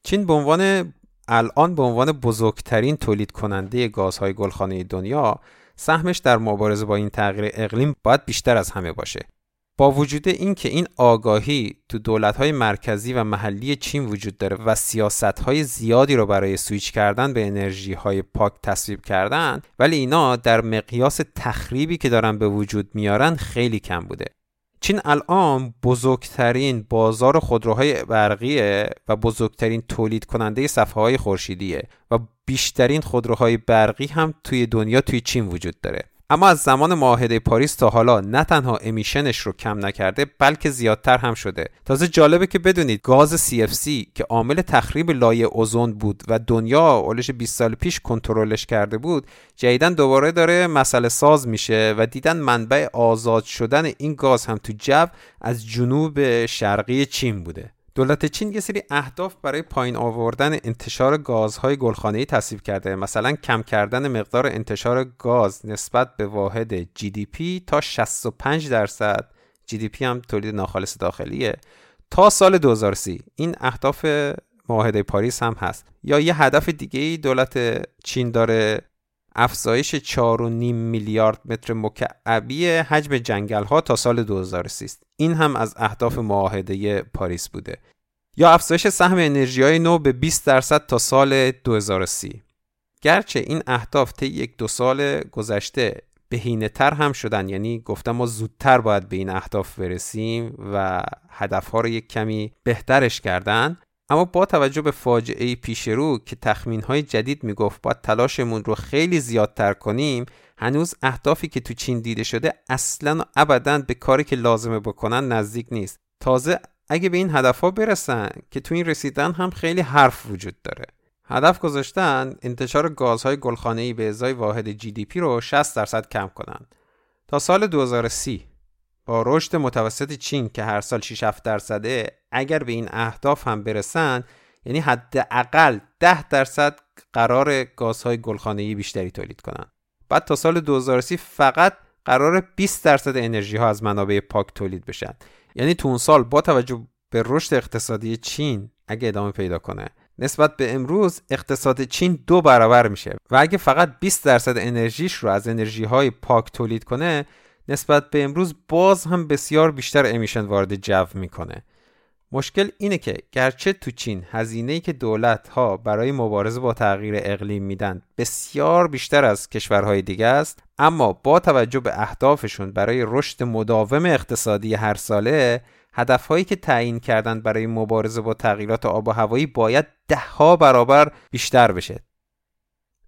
چین به عنوان الان به عنوان بزرگترین تولید کننده گازهای گلخانه دنیا سهمش در مبارزه با این تغییر اقلیم باید بیشتر از همه باشه. با وجود اینکه این آگاهی تو دولت‌های مرکزی و محلی چین وجود داره و سیاست‌های زیادی رو برای سویچ کردن به انرژی‌های پاک تصویب کردن ولی اینا در مقیاس تخریبی که دارن به وجود میارن خیلی کم بوده. چین الان بزرگترین بازار خودروهای برقیه و بزرگترین تولید کننده صفحه های و بیشترین خودروهای برقی هم توی دنیا توی چین وجود داره. اما از زمان معاهده پاریس تا حالا نه تنها امیشنش رو کم نکرده بلکه زیادتر هم شده. تازه جالبه که بدونید گاز CFC که عامل تخریب لایه اوزون بود و دنیا اولش 20 سال پیش کنترلش کرده بود جدیدا دوباره داره مسئله ساز میشه و دیدن منبع آزاد شدن این گاز هم تو جو از جنوب شرقی چین بوده. دولت چین یه سری اهداف برای پایین آوردن انتشار گازهای گلخانه‌ای تصویب کرده. مثلا کم کردن مقدار انتشار گاز نسبت به واحد GDP تا 65 درصد. GDP هم تولید ناخالص داخلیه. تا سال 2030 این اهداف معاهده پاریس هم هست. یا یه هدف دیگه ای دولت چین داره افزایش 4.5 میلیارد متر مکعبی حجم جنگل ها تا سال 2030 این هم از اهداف معاهده پاریس بوده. یا افزایش سهم انرژی های نو به 20 درصد تا سال 2030 گرچه این اهداف طی یک دو سال گذشته بهینه تر هم شدن یعنی گفتم ما زودتر باید به این اهداف برسیم و هدفها رو یک کمی بهترش کردن اما با توجه به فاجعه پیش رو که تخمین های جدید می‌گفت باید تلاشمون رو خیلی زیادتر کنیم هنوز اهدافی که تو چین دیده شده اصلا ابدا به کاری که لازمه بکنن نزدیک نیست. تازه اگه به این هدف ها برسن که تو این رسیدن هم خیلی حرف وجود داره. هدف گذاشتن انتشار گازهای گلخانه‌ای به ازای واحد جی دی پی رو 60 درصد کم کنن. تا سال 2030 با رشد متوسط چین که هر سال 6 7 درصده اگر به این اهداف هم برسن یعنی حداقل 10 درصد قرار گازهای گلخانه‌ای بیشتری تولید کنن. بعد تا سال 2030 فقط قرار 20 درصد انرژی ها از منابع پاک تولید بشن. یعنی تو اون سال با توجه به رشد اقتصادی چین اگه ادامه پیدا کنه نسبت به امروز اقتصاد چین دو برابر میشه. و اگه فقط 20 درصد انرژیش رو از انرژی های پاک تولید کنه نسبت به امروز باز هم بسیار بیشتر امیشن وارد جو می‌کنه. مشکل اینه که گرچه تو چین هزینه‌ای که دولت ها برای مبارزه با تغییر اقلیم میدن بسیار بیشتر از کشورهای دیگه است اما با توجه به اهدافشون برای رشد مداوم اقتصادی هر ساله هدفهایی که تعیین کردن برای مبارزه با تغییرات آب و هوایی باید دهها برابر بیشتر بشه.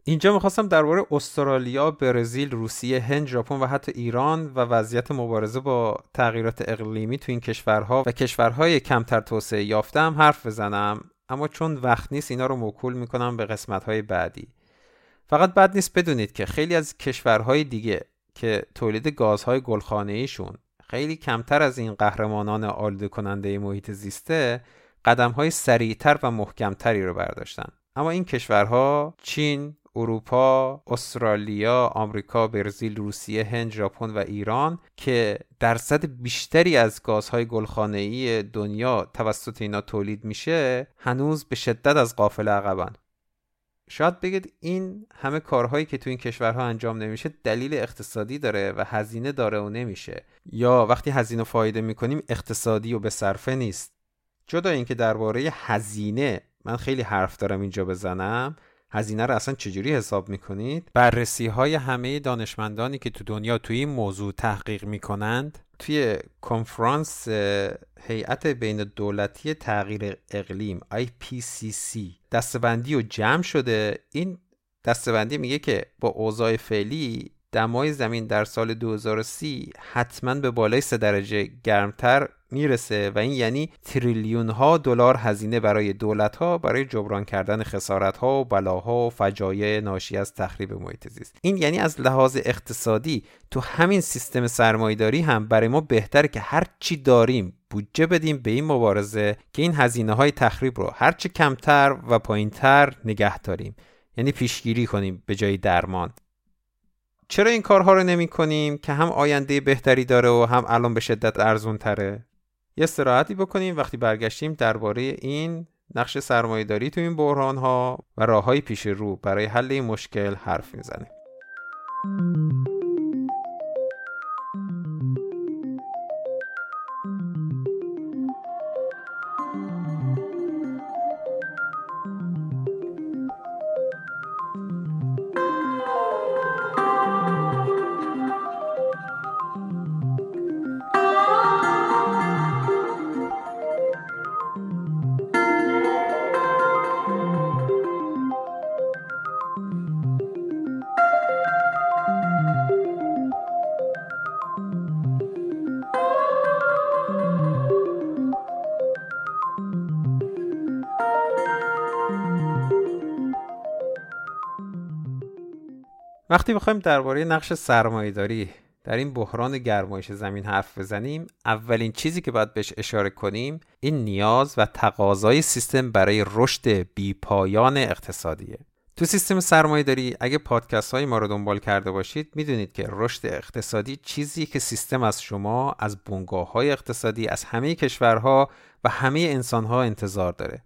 اینجا می‌خواستم درباره استرالیا، برزیل، روسیه، هند، ژاپن و حتی ایران و وضعیت مبارزه با تغییرات اقلیمی تو این کشورها و کشورهای کمتر توسعه یافته هم حرف بزنم. اما چون وقت نیست اینا رو موکول می‌کنم به قسمتهای بعدی. فقط بد نیست بدونید که خیلی از کشورهای دیگه که تولید گازهای گلخانه ایشون خیلی کمتر از این قهرمانان آلوده کننده محیط زیسته قدم های سریعتر و محکمتری رو برداشتن. اما این کشورها چین، اروپا، استرالیا، آمریکا، برزیل، روسیه، هند، ژاپن و ایران که درصد بیشتری از گازهای گلخانه‌ای دنیا توسط اینا تولید میشه هنوز به شدت از قافل عقبن. شاید بگید این همه کارهایی که تو این کشورها انجام نمیشه دلیل اقتصادی داره و هزینه داره و نمیشه. یا وقتی هزینه فایده می‌کنیم اقتصادی و به صرفه نیست. جدا اینکه درباره هزینه من خیلی حرف دارم اینجا بزنم. هزینه رو اصلا چجوری حساب می‌کنید؟ بررسی های همه دانشمندانی که تو دنیا توی این موضوع تحقیق می‌کنند توی کنفرانس هیئت بین دولتی تغییر اقلیم IPCC دستبندی و جمع شده. این دستبندی میگه که با اوضاع فعلی دمای زمین در سال 2030 حتما به بالای 3 درجه گرمتر می‌رسه و این یعنی تریلیون ها دلار هزینه برای دولت ها برای جبران کردن خسارت ها و بلاها و فجایع ناشی از تخریب محیط زیست. این یعنی از لحاظ اقتصادی تو همین سیستم سرمایداری هم برای ما بهتره که هر چی داریم بودجه بدیم به این مبارزه که این هزینه های تخریب رو هرچه کمتر و پایینتر نگه داریم. یعنی پیشگیری کنیم به جای درمان. چرا این کارها رو نمی کنیم که هم آینده بهتری داره و هم الان به شدت ارزون تره یه استراحتی بکنیم وقتی برگشتیم درباره این نقش سرمایهداری تو این بحران ها و راه های پیش رو برای حل این مشکل حرف می‌زنیم. وقتی درباره نقش سرمایهداری در این بحران گرمایش زمین حرف بزنیم اولین چیزی که باید بهش اشاره کنیم این نیاز و تقاضای سیستم برای رشد بیپایان اقتصادیه. تو سیستم سرمایهداری اگه پادکست های ما رو دنبال کرده باشید می‌دونید که رشد اقتصادی چیزی که سیستم از شما از بنگاه های اقتصادی از همه کشورها و همه انسانها انتظار داره.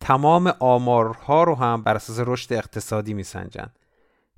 تمام آمارها رو هم بر اساس رشد اقتصادی میسنجند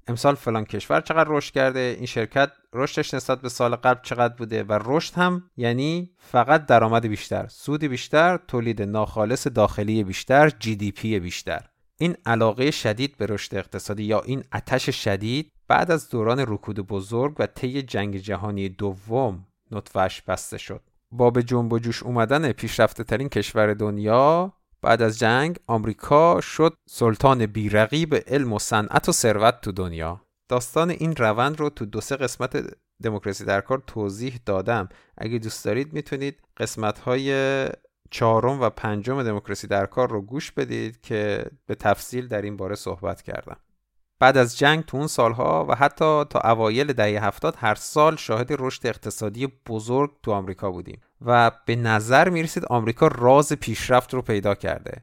امسال فلان کشور چقدر رشد کرده این شرکت رشدش نسبت به سال قبل چقدر بوده و رشد هم یعنی فقط درآمد بیشتر سود بیشتر تولید ناخالص داخلی بیشتر جی دی پی بیشتر. این علاقه شدید به رشد اقتصادی یا این اتش شدید بعد از دوران رکود بزرگ و طی جنگ جهانی دوم نطفهش بسته شد. با به جنب و جوش اومدن پیشرفته ترین کشور دنیا بعد از جنگ آمریکا شد سلطان بیرقیب علم و صنعت و ثروت تو دنیا. داستان این روند رو تو دو سه قسمت دموکراسی در کار توضیح دادم. اگه دوست دارید می‌تونید قسمت های چهارم و پنجم دموکراسی در کار رو گوش بدید که به تفصیل در این باره صحبت کردم. بعد از جنگ تو اون سالها و حتی تا اوایل دهه هفتاد هر سال شاهد رشد اقتصادی بزرگ تو آمریکا بودیم و به نظر می‌رسید آمریکا راز پیشرفت رو پیدا کرده.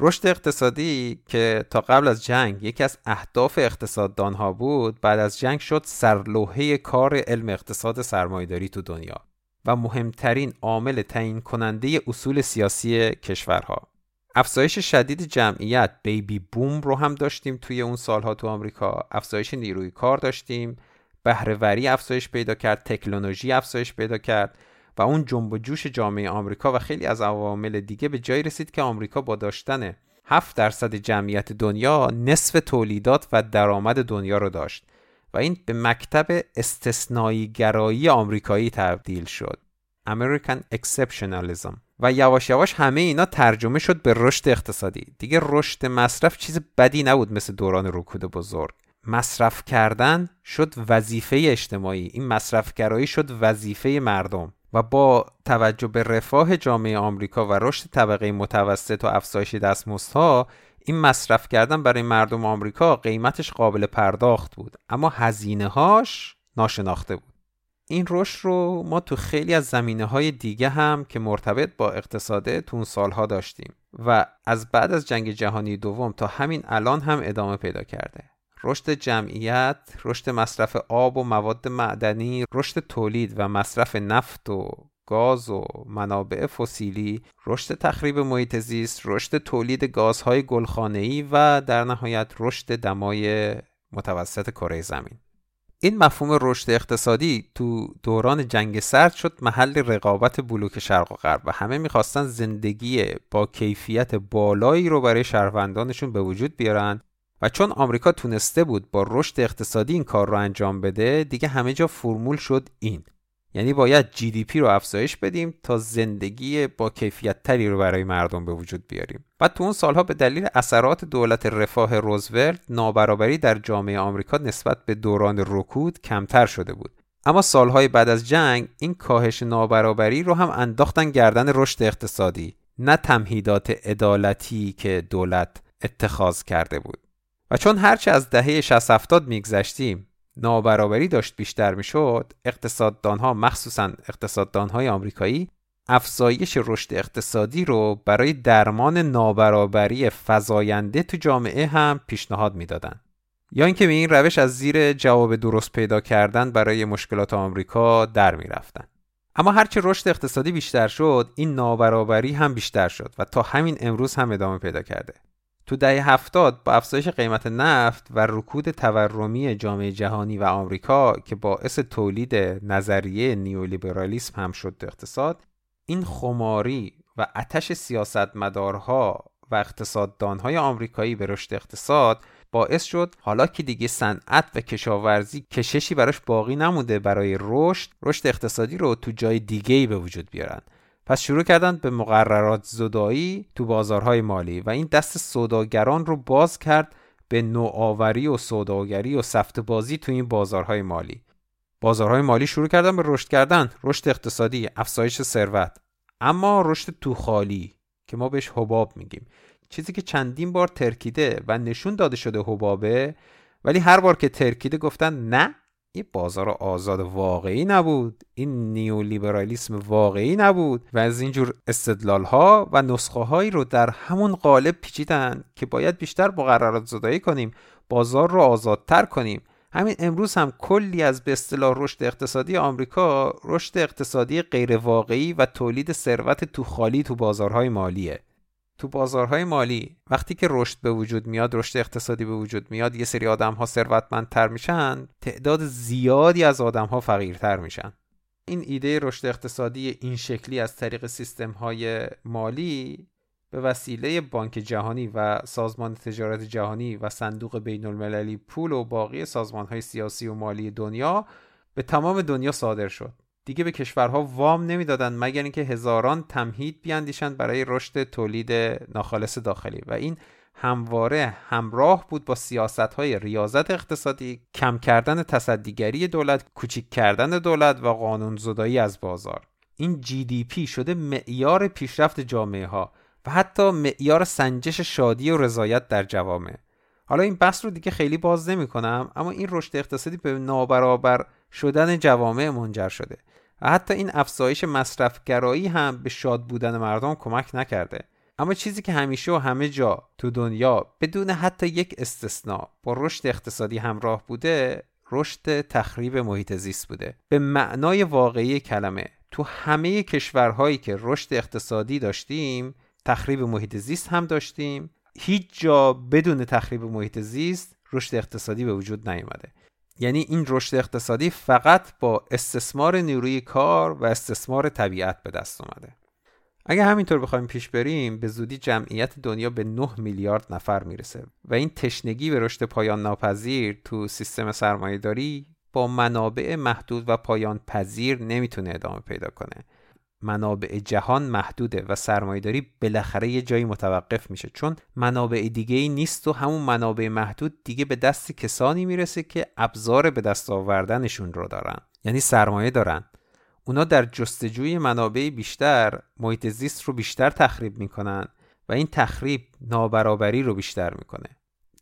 رشد اقتصادی که تا قبل از جنگ یکی از اهداف اقتصاددانها بود بعد از جنگ شد سرلوحه کار علم اقتصاد سرمایداری تو دنیا و مهمترین عامل تعیین کننده اصول سیاسی کشورها. افزایش شدید جمعیت بیبی بوم رو هم داشتیم توی اون سالها تو آمریکا. افزایش نیروی کار داشتیم. بهرهوری افزایش پیدا کرد. تکنولوژی افزایش پیدا کرد. و اون جنب و جوش جامعه آمریکا و خیلی از عوامل دیگه به جایی رسید که آمریکا با داشتن 7 درصد جمعیت دنیا نصف تولیدات و درآمد دنیا رو داشت. و این به مکتب استثنایی گرایی آمریکایی تبدیل شد. American Exceptionalism. و یواش یواش همه اینا ترجمه شد به رشد اقتصادی. دیگه رشد مصرف چیز بدی نبود مثل دوران رکود بزرگ. مصرف کردن شد وظیفه اجتماعی. این مصرفگرایی شد وظیفه مردم. و با توجه به رفاه جامعه آمریکا و رشد طبقه متوسط و افزایش دستمزدها این مصرف کردن برای مردم آمریکا قیمتش قابل پرداخت بود. اما هزینه هاش ناشناخته بود. این رشد رو ما تو خیلی از زمینه های دیگه هم که مرتبط با اقتصاده تو اون سالها داشتیم و از بعد از جنگ جهانی دوم تا همین الان هم ادامه پیدا کرده رشد جمعیت، رشد مصرف آب و مواد معدنی، رشد تولید و مصرف نفت و گاز و منابع فسیلی، رشد تخریب محیط زیست، رشد تولید گازهای گلخانه‌ای و در نهایت رشد دمای متوسط کره زمین. این مفهوم رشد اقتصادی تو دوران جنگ سرد شد محل رقابت بلوک شرق و غرب و همه می‌خواستن زندگی با کیفیت بالایی رو برای شهروندانشون به وجود بیارن و چون آمریکا تونسته بود با رشد اقتصادی این کار رو انجام بده دیگه همه جا فرمول شد این. یعنی باید جی دی پی رو افزایش بدیم تا زندگی با کیفیت تری رو برای مردم به وجود بیاریم. و تو اون سالها به دلیل اثرات دولت رفاه روزولت نابرابری در جامعه آمریکا نسبت به دوران رکود کمتر شده بود. اما سالهای بعد از جنگ این کاهش نابرابری رو هم انداختن گردن رشد اقتصادی نه تمهیدات عدالتی که دولت اتخاذ کرده بود. و چون هرچه از دهه 60 70 میگذشتیم نابرابری داشت بیشتر می‌شد اقتصاددانها مخصوصا اقتصاددانهای آمریکایی افزایش رشد اقتصادی رو برای درمان نابرابری فزاینده تو جامعه هم پیشنهاد می‌دادند یا اینکه به این روش از زیر جواب درست پیدا کردن برای مشکلات آمریکا در می‌رفتن. اما هرچه رشد اقتصادی بیشتر شد این نابرابری هم بیشتر شد و تا همین امروز هم ادامه پیدا کرده. تو دهه هفتاد با افزایش قیمت نفت و رکود تورمی جامعه جهانی و آمریکا که باعث تولید نظریه نیولیبرالیسم هم شد اقتصاد این خماری و اتش سیاستمدارها و اقتصاددانهای آمریکایی به رشد اقتصاد باعث شد حالا که دیگه صنعت و کشاورزی کششی براش باقی نموده برای رشد رشد اقتصادی رو تو جای دیگه به وجود بیارن. پس شروع کردن به مقررات زدایی تو بازارهای مالی و این دست سوداگران رو باز کرد به نوآوری و سوداگری و سفت بازی تو این بازارهای مالی. بازارهای مالی شروع کردن به رشد کردن رشد اقتصادی افزایش ثروت. اما رشد تو خالی که ما بهش حباب میگیم. چیزی که چندین بار ترکیده و نشون داده شده حبابه ولی هر بار که ترکیده گفتن نه این بازار آزاد واقعی نبود. این نیولیبرالیسم واقعی نبود. و از اینجور استدلال ها و نسخه هایی رو در همون قالب پیچیدن که باید بیشتر مقررات زدایی کنیم بازار رو آزادتر کنیم. همین امروز هم کلی از به اصطلاح رشد اقتصادی آمریکا رشد اقتصادی غیر واقعی و تولید ثروت تو خالی تو بازارهای مالیه. تو بازارهای مالی وقتی که رشد به وجود میاد رشد اقتصادی به وجود میاد یه سری آدم ها ثروتمندتر میشن تعداد زیادی از آدم ها فقیرتر میشن. این ایده رشد اقتصادی این شکلی از طریق سیستم های مالی به وسیله بانک جهانی و سازمان تجارت جهانی و صندوق بین المللی پول و باقی سازمان های سیاسی و مالی دنیا به تمام دنیا صادر شد. دیگه به کشورها وام نمی‌دادند مگر اینکه هزاران تمهید بیاندیشند برای رشد تولید ناخالص داخلی. و این همواره همراه بود با سیاست های ریاضت اقتصادی کم کردن تصدیگری دولت کوچیک کردن دولت و قانون زدایی از بازار. این GDP شده معیار پیشرفت جامعه ها و حتی معیار سنجش شادی و رضایت در جوامع. حالا این بحث رو دیگه خیلی باز نمی کنم اما این رشد اقتصادی به نابرابر شدن جوامع منجر شده. و حتی این افزایش مصرفگرایی هم به شاد بودن مردم کمک نکرده. اما چیزی که همیشه و همه جا تو دنیا بدون حتی یک استثنا با رشد اقتصادی همراه بوده رشد تخریب محیط زیست بوده. به معنای واقعی کلمه تو همه کشورهایی که رشد اقتصادی داشتیم تخریب محیط زیست هم داشتیم. هیچ جا بدون تخریب محیط زیست رشد اقتصادی به وجود نیومده. یعنی این رشد اقتصادی فقط با استثمار نیروی کار و استثمار طبیعت به دست اومده. اگه همینطور بخوایم پیش بریم به زودی جمعیت دنیا به 9 میلیارد نفر می‌رسه و این تشنگی به رشد پایان ناپذیر تو سیستم سرمایه داری با منابع محدود و پایان پذیر نمی‌تونه ادامه پیدا کنه. منابع جهان محدوده و سرمایهداری بالاخره یه جایی متوقف میشه. چون منابع دیگه ای نیست و همون منابع محدود دیگه به دست کسانی می‌رسه که ابزار به دست آوردنشون رو دارن. یعنی سرمایه دارن. اونا در جستجوی منابع بیشتر محیط زیست رو بیشتر تخریب می‌کنن و این تخریب نابرابری رو بیشتر می‌کنه.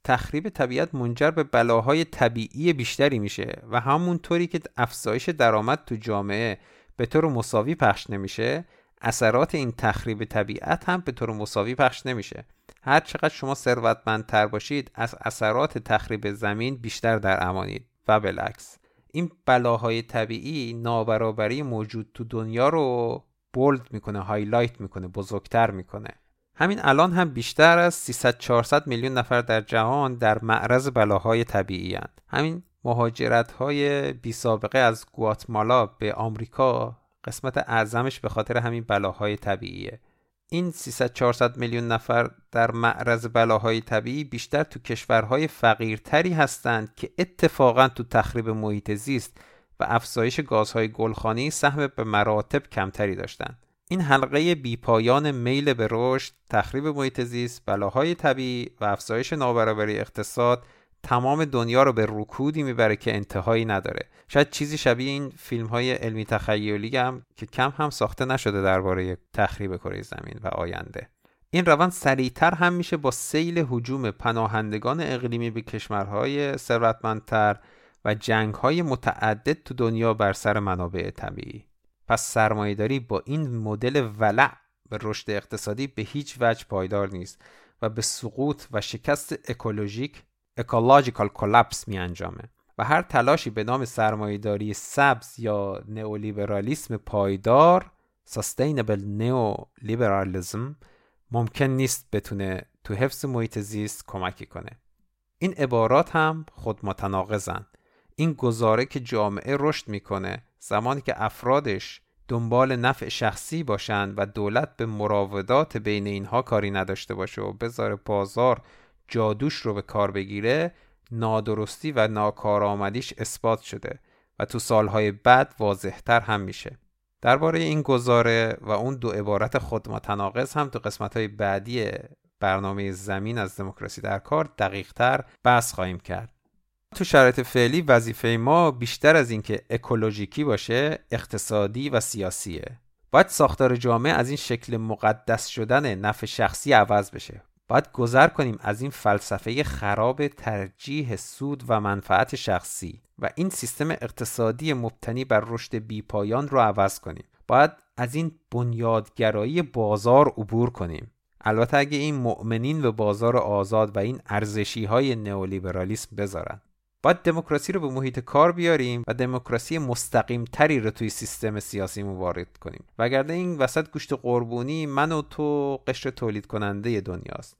تخریب طبیعت منجر به بلاهای طبیعی بیشتری میشه و همونطوری که افزایش درآمد تو جامعه به طور مساوی پخش نمیشه. اثرات این تخریب طبیعت هم به طور مساوی پخش نمیشه. هر چقدر شما ثروتمندتر باشید از اثرات تخریب زمین بیشتر در امانید. و بالعکس. این بلاهای طبیعی نابرابری موجود تو دنیا رو bold می‌کنه highlight می‌کنه بزرگتر می‌کنه. همین الان هم بیشتر از 300 400 میلیون نفر در جهان در معرض بلاهای طبیعی هستند. همین مهاجرت های بی سابقه از گواتمالا به آمریکا قسمت اعظمش به خاطر همین بلاهای طبیعیه. این 300 400 میلیون نفر در معرض بلاهای طبیعی بیشتر تو کشورهای فقیرتری هستند که اتفاقا تو تخریب محیط زیست و افزایش گازهای گلخانی سهم به مراتب کمتری داشتند. این حلقه بیپایان میل به رشد، تخریب محیط زیست، بلاهای طبیعی و افزایش نابرابری اقتصاد تمام دنیا رو به رکودی می‌بره که انتهایی نداره. شاید چیزی شبیه این فیلم های علمی تخیلی هم که کم هم ساخته نشده درباره تخریب کره زمین و آینده. این روند سریعتر هم میشه با سیل حجوم پناهندگان اقلیمی به کشورهای ثروتمندتر و جنگ های متعدد تو دنیا بر سر منابع طبیعی. پس سرمایهداری با این مدل ولع به رشد اقتصادی به هیچ وجه پایدار نیست و به سقوط و شکست اکولوژیک اکولوژیکال کلاپس می انجامه و هر تلاشی به نام سرمایهداری سبز یا نئولیبرالیسم پایدار Sustainable Neoliberalism ممکن نیست بتونه تو حفظ محیط زیست کمکی کنه. این عبارات هم خود متناقضن. این گزاره که جامعه رشد می‌کنه زمانی که افرادش دنبال نفع شخصی باشند و دولت به مراودات بین اینها کاری نداشته باشه و بذاره بازار جادوش رو به کار بگیره نادرستی و ناکارآمدیش اثبات شده و تو سالهای بعد واضحتر هم میشه. درباره این گزاره و اون دو عبارت خود متناقض هم تو قسمت های بعدی برنامه زمین از دموکراسی در کار دقیقتر بحث خواهیم کرد. تو شرایط فعلی وظیفه ما بیشتر از اینکه اکولوژیکی باشه اقتصادی و سیاسیه. باید ساختار جامعه از این شکل مقدس شدن نفع شخصی عوض بشه. باید گذر کنیم از این فلسفه خراب ترجیح سود و منفعت شخصی و این سیستم اقتصادی مبتنی بر رشد بیپایان رو عوض کنیم. باید از این بنیادگرایی بازار عبور کنیم. البته اگه این مؤمنین به بازار آزاد و این ارزشی های نئولیبرالیسم بذارن. باید دموکراسی رو به محیط کار بیاریم و دموکراسی مستقیم تری رو توی سیستم سیاسی وارد کنیم. وگرنه این وسط گوشت قربونی من و تو قشر تولید کننده دنیاست.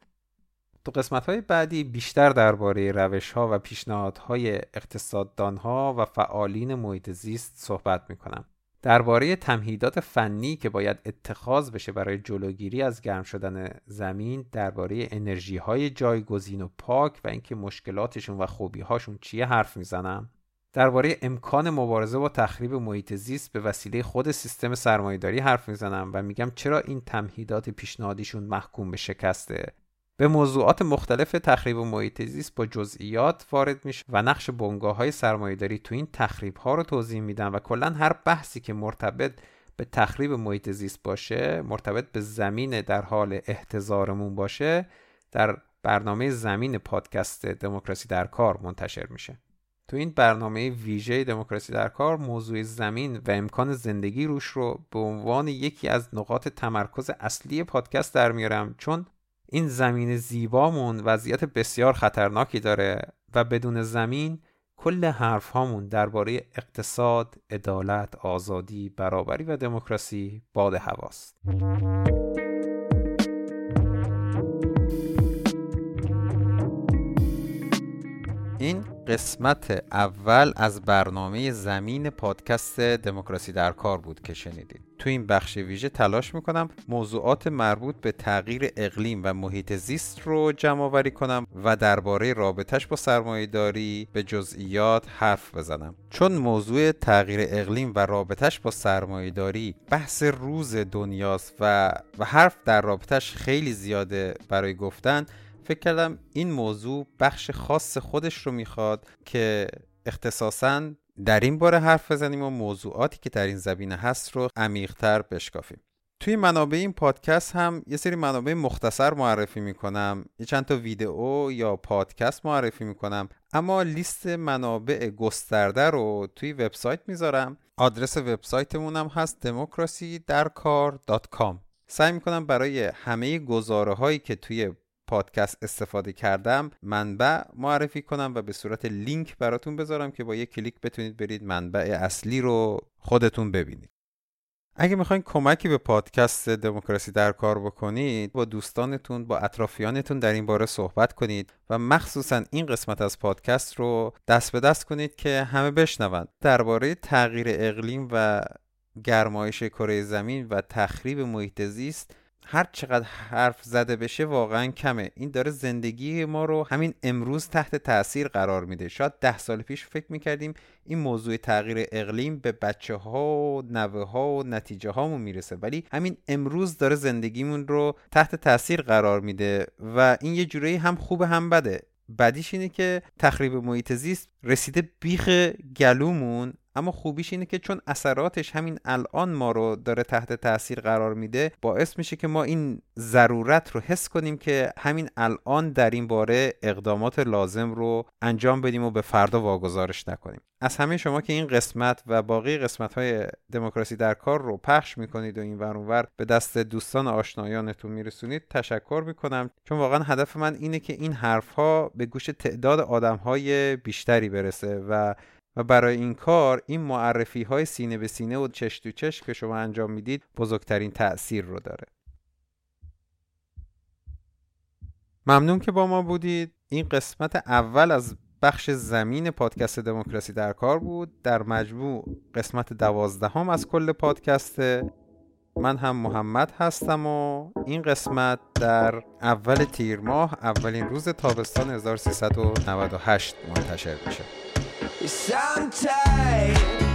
تو قسمت های بعدی بیشتر درباره روش ها و پیشنهادهای اقتصاددان ها و فعالین محیط زیست صحبت می‌کنم. درباره تمهیدات فنی که باید اتخاذ بشه برای جلوگیری از گرم شدن زمین درباره انرژی های جایگزین و پاک و اینکه مشکلاتشون و خوبی هاشون چیه حرف می‌زنم. درباره امکان مبارزه با تخریب محیط زیست به وسیله خود سیستم سرمایهداری حرف می‌زنم و میگم چرا این تمهیدات پیشنهادیشون محکوم به شکسته. به موضوعات مختلف تخریب محیط زیست با جزئیات وارد میشه و نقش بنگاه های سرمایهداری تو این تخریب ها رو توضیح میدم و کلا هر بحثی که مرتبط به تخریب محیط زیست باشه مرتبط به زمین در حال احتضارمون باشه در برنامه زمین پادکست دموکراسی در کار منتشر میشه. تو این برنامه ویژه دموکراسی در کار موضوع زمین و امکان زندگی روش رو به عنوان یکی از نقاط تمرکز اصلی پادکست در میارم چون این زمین زیبامون وضعیت بسیار خطرناکی داره و بدون زمین کل حرف هامون درباره اقتصاد، عدالت، آزادی، برابری و دموکراسی باد هواست. این قسمت اول از برنامه زمین پادکست دموکراسی در کار بود که شنیدید. تو این بخش ویژه تلاش می‌کنم موضوعات مربوط به تغییر اقلیم و محیط زیست رو جمع آوری کنم و درباره رابطش با سرمایهداری به جزئیات حرف بزنم. چون موضوع تغییر اقلیم و رابطش با سرمایهداری بحث روز دنیاست و و حرف در رابطش خیلی زیاده برای گفتن فکر کردم این موضوع بخش خاص خودش رو می‌خواد که اختصاصا در این باره حرف بزنیم و موضوعاتی که در این زمینه هست رو عمیقتر بشکافیم. توی منابع این پادکست هم یه سری منابع مختصر معرفی می‌کنم. یه چند تا ویدئو یا پادکست معرفی می‌کنم. اما لیست منابع گسترده رو توی وبسایت می‌ذارم. آدرس وبسایتمون هم هست کار سعی می‌کنم برای همه گزاره هایی که توی پادکست استفاده کردم منبع معرفی کنم و به صورت لینک براتون بذارم که با یک کلیک بتونید برید منبع اصلی رو خودتون ببینید. اگه می‌خواین کمکی به پادکست دموکراسی در کار بکنید با دوستانتون با اطرافیانتون در این باره صحبت کنید و مخصوصا این قسمت از پادکست رو دست به دست کنید که همه بشنوند. درباره تغییر اقلیم و گرمایش کره زمین و تخریب محیط زیست هر چقدر حرف زده بشه واقعا کمه. این داره زندگی ما رو همین امروز تحت تاثیر قرار میده. شاید ده سال پیش فکر می‌کردیم این موضوع تغییر اقلیم به بچه ها و نوه ها و نتیجه هامون می‌رسه. ولی همین امروز داره زندگیمون رو تحت تاثیر قرار میده و این یه جورایی هم خوبه هم بده. بدیش اینه که تخریب محیط زیست رسیده بیخ گلومون اما خوبیش اینه که چون اثراتش همین الان ما رو داره تحت تاثیر قرار میده باعث میشه که ما این ضرورت رو حس کنیم که همین الان در این باره اقدامات لازم رو انجام بدیم و به فردا واگذارش نکنیم. از همه شما که این قسمت و باقی قسمت های دموکراسی در کار رو پخش می‌کنید و این ور به دست دوستان آشنایانتون میرسونید تشکر می‌کنم. چون واقعا هدف من اینه که این حرف ها به گوش تعداد آدم های بیشتری برسه و و برای این کار این معرفی های سینه به سینه و چش تو چش که شما انجام می‌دید بزرگترین تأثیر رو داره. ممنون که با ما بودید. این قسمت اول از بخش زمین پادکست دموکراسی در کار بود. در مجموع قسمت دوازدهم از کل پادکسته من هم محمد هستم و این قسمت در اول تیر ماه اولین روز تابستان 1398 منتشر میشه. Sometimes